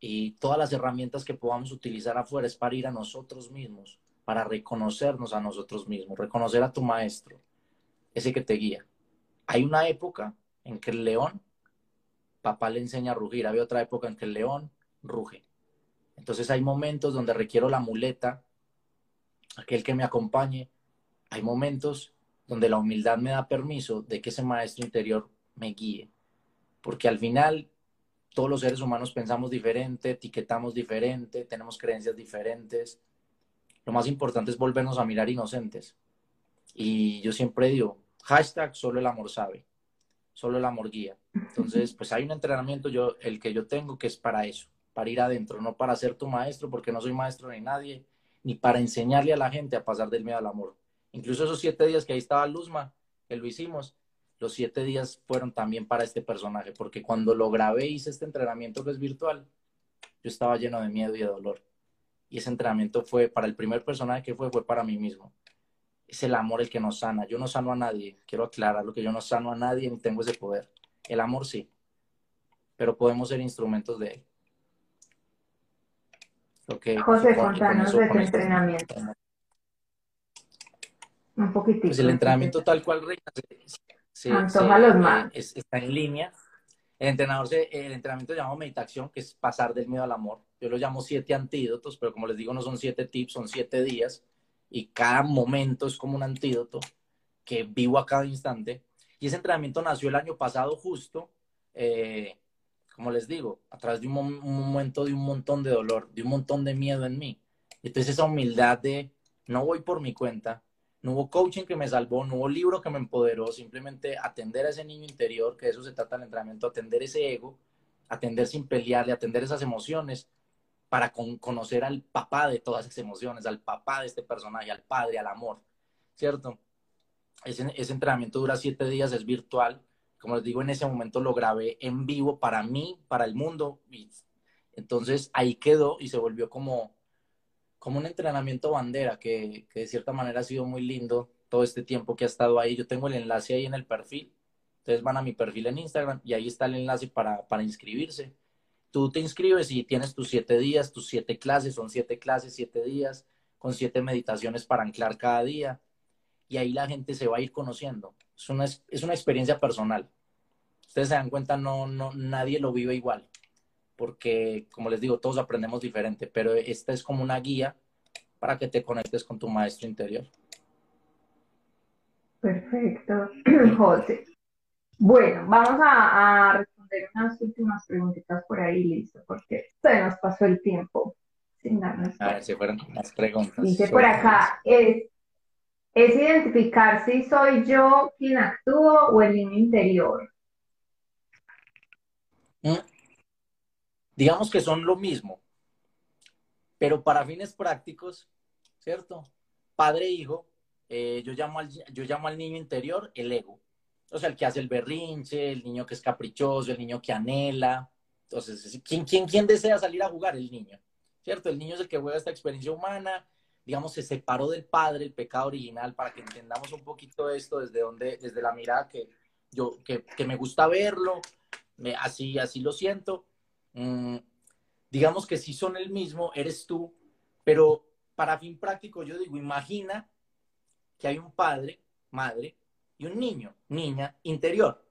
Y todas las herramientas que podamos utilizar afuera es para ir a nosotros mismos para reconocernos a nosotros mismos, reconocer a tu maestro, ese que te guía. Hay una época en que el león, papá le enseña a rugir, hay otra época en que el león ruge. Entonces hay momentos donde requiero la muleta, aquel que me acompañe. Hay momentos donde la humildad me da permiso de que ese maestro interior me guíe. Porque al final todos los seres humanos pensamos diferente, etiquetamos diferente, tenemos creencias diferentes, lo más importante es volvernos a mirar inocentes. Y yo siempre digo, hashtag solo el amor sabe, solo el amor guía. Entonces, pues hay un entrenamiento, yo, el que yo tengo, que es para eso, para ir adentro, no para ser tu maestro, porque no soy maestro de nadie, ni para enseñarle a la gente a pasar del miedo al amor. Incluso esos siete días que ahí estaba Luzma, que lo hicimos, los siete días fueron también para este personaje, porque cuando lo grabé, hice este entrenamiento que es virtual, yo estaba lleno de miedo y de dolor. Y ese entrenamiento fue, para el primer personaje que fue, fue para mí mismo. Es el amor el que nos sana. Yo no sano a nadie. Quiero aclarar lo que yo no sano a nadie ni tengo ese poder. El amor sí. Pero podemos ser instrumentos de él. José, contanos de tu entrenamiento. Un poquitito. Pues el entrenamiento tal cual, Reina, se, eh, está en línea. El entrenador, el entrenamiento se llama meditación, que es pasar del miedo al amor. Yo lo llamo siete antídotos, pero como les digo, no son siete tips, son siete días. Y cada momento es como un antídoto que vivo a cada instante. Y ese entrenamiento nació el año pasado justo, eh, como les digo, a través de un, momento de un montón de dolor, de un montón de miedo en mí. Entonces esa humildad de no voy por mi cuenta, no hubo coaching que me salvó, no hubo libro que me empoderó, simplemente atender a ese niño interior, que de eso se trata el entrenamiento, atender ese ego, atender sin pelearle, atender esas emociones para conocer al papá de todas esas emociones, al papá de este personaje, al padre, al amor, ¿cierto? Ese, entrenamiento dura siete días, es virtual. Como les digo, en ese momento lo grabé en vivo para mí, para el mundo. Entonces ahí quedó y se volvió como, como un entrenamiento bandera que, que, de cierta manera ha sido muy lindo todo este tiempo que ha estado ahí. Yo tengo el enlace ahí en el perfil. Ustedes van a mi perfil en Instagram y ahí está el enlace para, para inscribirse. Tú te inscribes y tienes tus siete días, tus siete clases, son siete clases, siete días, con siete meditaciones para anclar cada día. Y ahí la gente se va a ir conociendo. Es una, es una experiencia personal. Ustedes se dan cuenta, no, no, nadie lo vive igual. Porque, como les digo, todos aprendemos diferente, pero esta es como una guía para que te conectes con tu maestro interior. Perfecto, José. Bueno, vamos a, responder unas últimas preguntitas por ahí, listo, porque se nos pasó el tiempo sin darnos A ver si fueron más preguntas. Dice por acá, es, es identificar si soy yo quien actúo o el niño interior. Mm. Digamos que son lo mismo, pero para fines prácticos, ¿cierto? Padre e hijo, eh, yo, llamo al, yo llamo al niño interior el ego. O sea, el que hace el berrinche, el niño que es caprichoso, el niño que anhela. Entonces, ¿quién, quién, quién desea salir a jugar? El niño, ¿cierto? El niño es el que juega esta experiencia humana, digamos, se separó del padre, el pecado original, para que entendamos un poquito esto desde, donde, desde la mirada que, yo, que, que me gusta verlo, me, así, así lo siento. Mm, digamos que si son el mismo, eres tú, pero para fin práctico yo digo, imagina que hay un padre, madre y un niño, niña interior.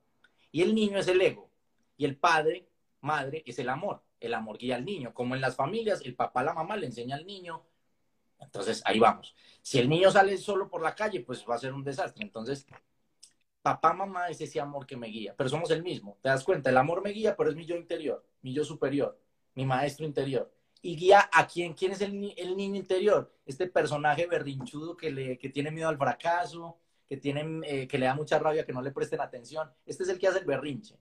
Y el niño es el ego. Y el padre, madre, es el amor. El amor guía al niño. Como en las familias, el papá, la mamá le enseña al niño. Entonces, ahí vamos. Si el niño sale solo por la calle, pues va a ser un desastre. Entonces, papá, mamá es ese amor que me guía. Pero somos el mismo. ¿Te das cuenta? El amor me guía, pero es mi yo interior, mi yo superior, mi maestro interior y guía a quién, quién es el, niño interior, este personaje berrinchudo que, le, que tiene miedo al fracaso, que, tiene, eh, que le da mucha rabia que no le presten atención. Este es el que hace el berrinche.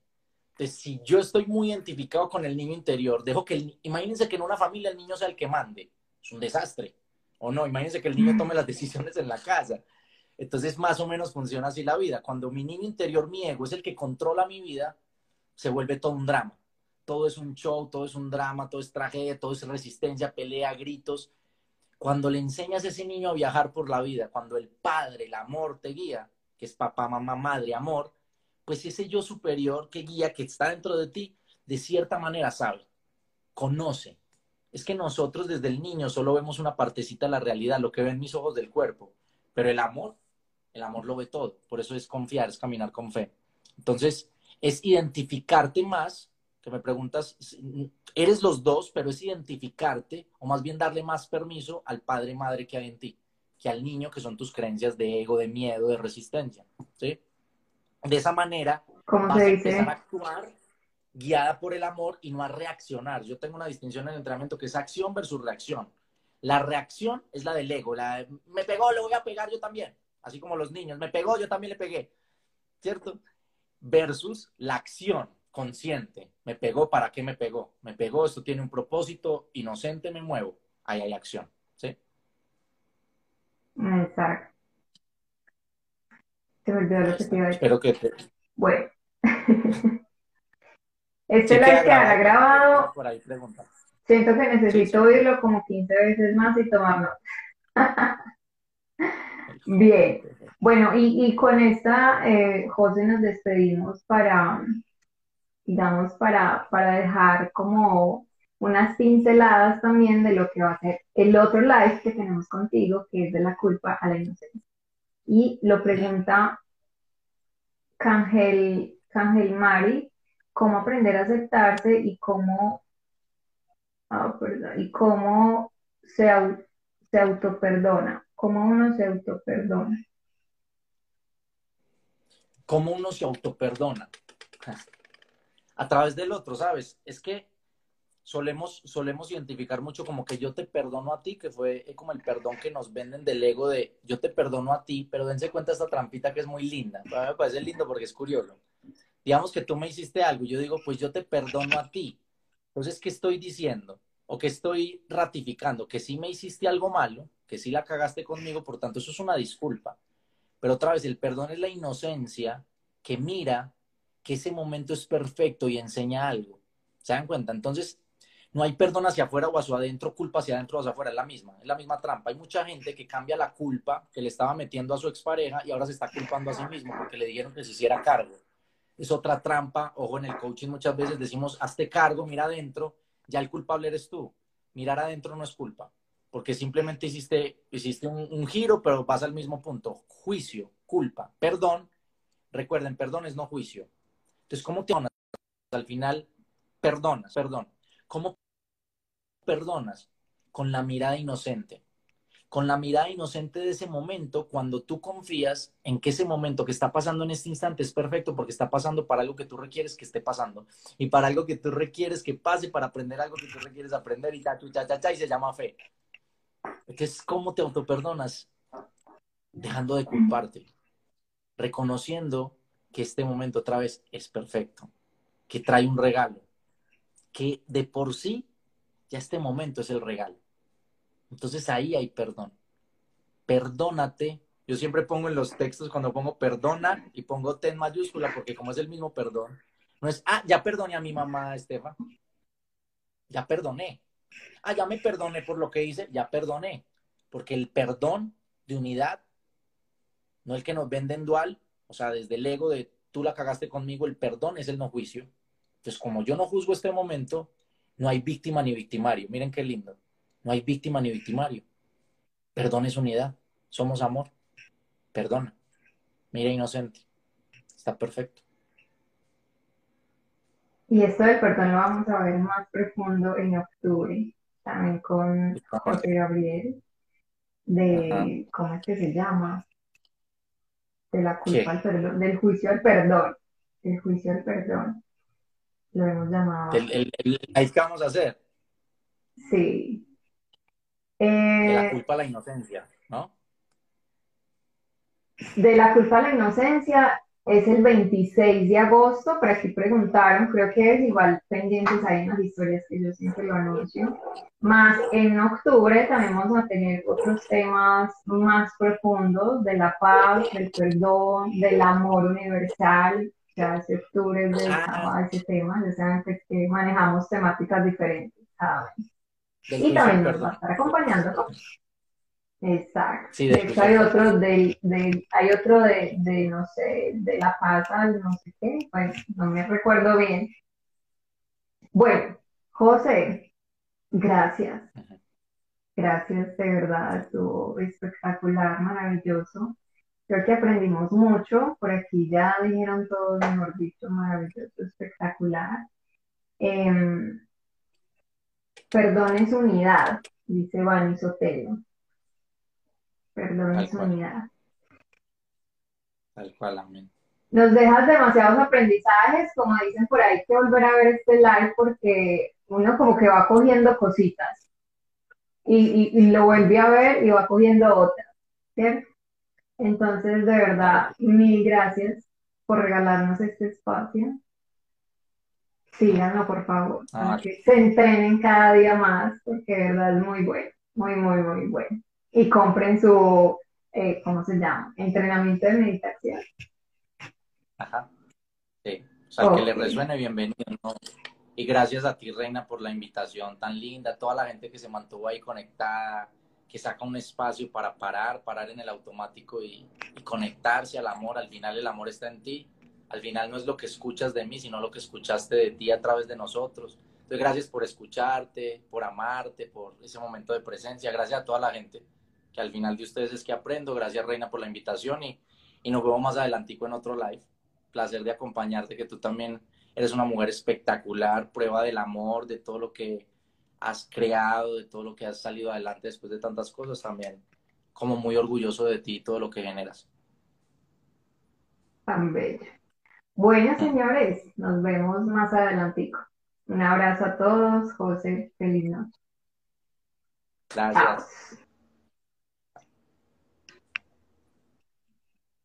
Entonces, si yo estoy muy identificado con el niño interior, dejo que, el, imagínense que en una familia el niño sea el que mande, es un desastre. O no, imagínense que el niño tome las decisiones en la casa. Entonces, más o menos funciona así la vida. Cuando mi niño interior, mi ego, es el que controla mi vida, se vuelve todo un drama todo es un show, todo es un drama, todo es tragedia, todo es resistencia, pelea, gritos. Cuando le enseñas a ese niño a viajar por la vida, cuando el padre, el amor te guía, que es papá, mamá, madre, amor, pues ese yo superior que guía, que está dentro de ti, de cierta manera sabe, conoce. Es que nosotros desde el niño solo vemos una partecita de la realidad, lo que ven mis ojos del cuerpo, pero el amor, el amor lo ve todo, por eso es confiar, es caminar con fe. Entonces, es identificarte más que me preguntas, eres los dos, pero es identificarte, o más bien darle más permiso al padre y madre que hay en ti, que al niño, que son tus creencias de ego, de miedo, de resistencia. ¿sí? De esa manera, ¿Cómo vas a empezar a actuar guiada por el amor y no a reaccionar. Yo tengo una distinción en el entrenamiento que es acción versus reacción. La reacción es la del ego, la me pegó, le voy a pegar yo también. Así como los niños, me pegó, yo también le pegué. ¿Cierto? Versus la acción, consciente. Me pegó, ¿para qué me pegó? Me pegó, esto tiene un propósito, inocente me muevo. Ahí hay acción. ¿Sí? Exacto. Se me olvidó lo que te iba a decir. Espero que Bueno. este live quedará grabado. Por ahí pregunta. Siento que necesito oírlo como 15 veces más y tomarlo. Bien. Bueno, y, y con esta, eh, José, nos despedimos para, digamos, para, para dejar como unas pinceladas también de lo que va a ser el otro live que tenemos contigo, que es de la culpa a la inocencia. Y lo pregunta Cangel, Cangel Mari, cómo aprender a aceptarse y cómo, ah, perdón, y cómo se, se autoperdona, cómo uno se autoperdona. ¿Cómo uno se autoperdona? A través del otro, ¿sabes? Es que solemos, solemos identificar mucho como que yo te perdono a ti, que fue como el perdón que nos venden del ego de yo te perdono a ti, pero dense cuenta esta trampita que es muy linda. me parece lindo porque es curioso. Digamos que tú me hiciste algo yo digo, pues yo te perdono a ti. Entonces, ¿qué estoy diciendo? O que estoy ratificando que sí me hiciste algo malo, que sí la cagaste conmigo, por tanto, eso es una disculpa. Pero otra vez, el perdón es la inocencia que mira que ese momento es perfecto y enseña algo. ¿Se dan cuenta? Entonces, No hay perdón hacia afuera o hacia adentro, culpa hacia adentro o hacia afuera, es la misma, es la misma trampa. Hay mucha gente que cambia la culpa que le estaba metiendo a su expareja y ahora se está culpando a sí mismo porque le dijeron que se hiciera cargo. Es otra trampa, ojo, en el coaching muchas veces decimos, hazte cargo, mira adentro, ya el culpable eres tú. Mirar adentro no es culpa, porque simplemente hiciste, hiciste un, giro, pero vas al mismo punto. Juicio, culpa, perdón. Recuerden, perdón es no juicio. Entonces, ¿cómo te perdonas? Al final, perdonas, perdón. ¿Cómo perdonas? Con la mirada inocente. Con la mirada inocente de ese momento, cuando tú confías en que ese momento que está pasando en este instante es perfecto porque está pasando para algo que tú requieres que esté pasando y para algo que tú requieres que pase para aprender algo que tú requieres aprender y ta, cha, cha, cha, y se llama fe. Entonces, ¿cómo te autoperdonas? Dejando de culparte, reconociendo que este momento otra vez es perfecto, que trae un regalo, que de por sí ya este momento es el regalo. Entonces ahí hay perdón. Perdónate. Yo siempre pongo en los textos cuando pongo perdona y pongo T en mayúscula porque como es el mismo perdón, no es, ah, ya perdoné a mi mamá, Estefan. Ya perdoné. Ah, ya me perdoné por lo que hice, ya perdoné. Porque el perdón de unidad, no el que nos vende en dual, o sea, desde el ego de tú la cagaste conmigo, el perdón es el no juicio. Entonces, como yo no juzgo este momento, no hay víctima ni victimario. Miren qué lindo. No hay víctima ni victimario. Perdón es unidad. Somos amor. Perdona. Mira, inocente. Está perfecto. Y esto del perdón lo vamos a ver más profundo en octubre, también con José Gabriel, de, ¿cómo es que se llama? De la culpa al perdón, del juicio al perdón, el juicio al perdón, lo hemos llamado. El, el, que vamos a hacer. Sí. de la eh, culpa a la inocencia, ¿no? De la culpa a la inocencia es el 26 de agosto, por aquí preguntaron, creo que es igual pendientes ahí en las historias que yo siempre lo anuncio. Más en octubre también vamos a tener otros temas más profundos de la paz, del perdón, del amor universal. Ya ese octubre es dedicado a ese tema, ya saben que manejamos temáticas diferentes cada vez. Y también nos va a estar acompañando Exacto. de, hecho, hay otro, de, de, hay otro de, de, no sé, de La Paz no sé qué, bueno, no me recuerdo bien. Bueno, José, gracias. Gracias, de verdad, estuvo espectacular, maravilloso. Creo que aprendimos mucho, por aquí ya dijeron todo, mejor dicho, maravilloso, espectacular. Eh, perdón su unidad, dice Vani Sotelo. Perdón unidad. Tal cual, amén. Nos dejas demasiados aprendizajes, como dicen por ahí, que volver a ver este live porque uno como que va cogiendo cositas y, y, lo vuelve a ver y va cogiendo otras, ¿cierto? Entonces, de verdad, mil gracias por regalarnos este espacio. Síganlo, por favor, para que se entrenen cada día más, porque de verdad es muy bueno, muy, muy, muy bueno y compren su, eh, ¿cómo se llama? Entrenamiento de meditación. Ajá. Sí. O sea, que le resuene, bienvenido. ¿no? Y gracias a ti, Reina, por la invitación tan linda, toda la gente que se mantuvo ahí conectada, que saca un espacio para parar, parar en el automático y, y conectarse al amor. Al final el amor está en ti. Al final no es lo que escuchas de mí, sino lo que escuchaste de ti a través de nosotros. Entonces, gracias por escucharte, por amarte, por ese momento de presencia. Gracias a toda la gente que al final de ustedes es que aprendo. Gracias, Reina, por la invitación y, y nos vemos más adelantico en otro live. Placer de acompañarte, que tú también eres una mujer espectacular, prueba del amor, de todo lo que has creado, de todo lo que has salido adelante después de tantas cosas también. Como muy orgulloso de ti y todo lo que generas. Tan bello. Bueno, señores, nos vemos más adelantico. Un abrazo a todos. José, feliz noche. Gracias.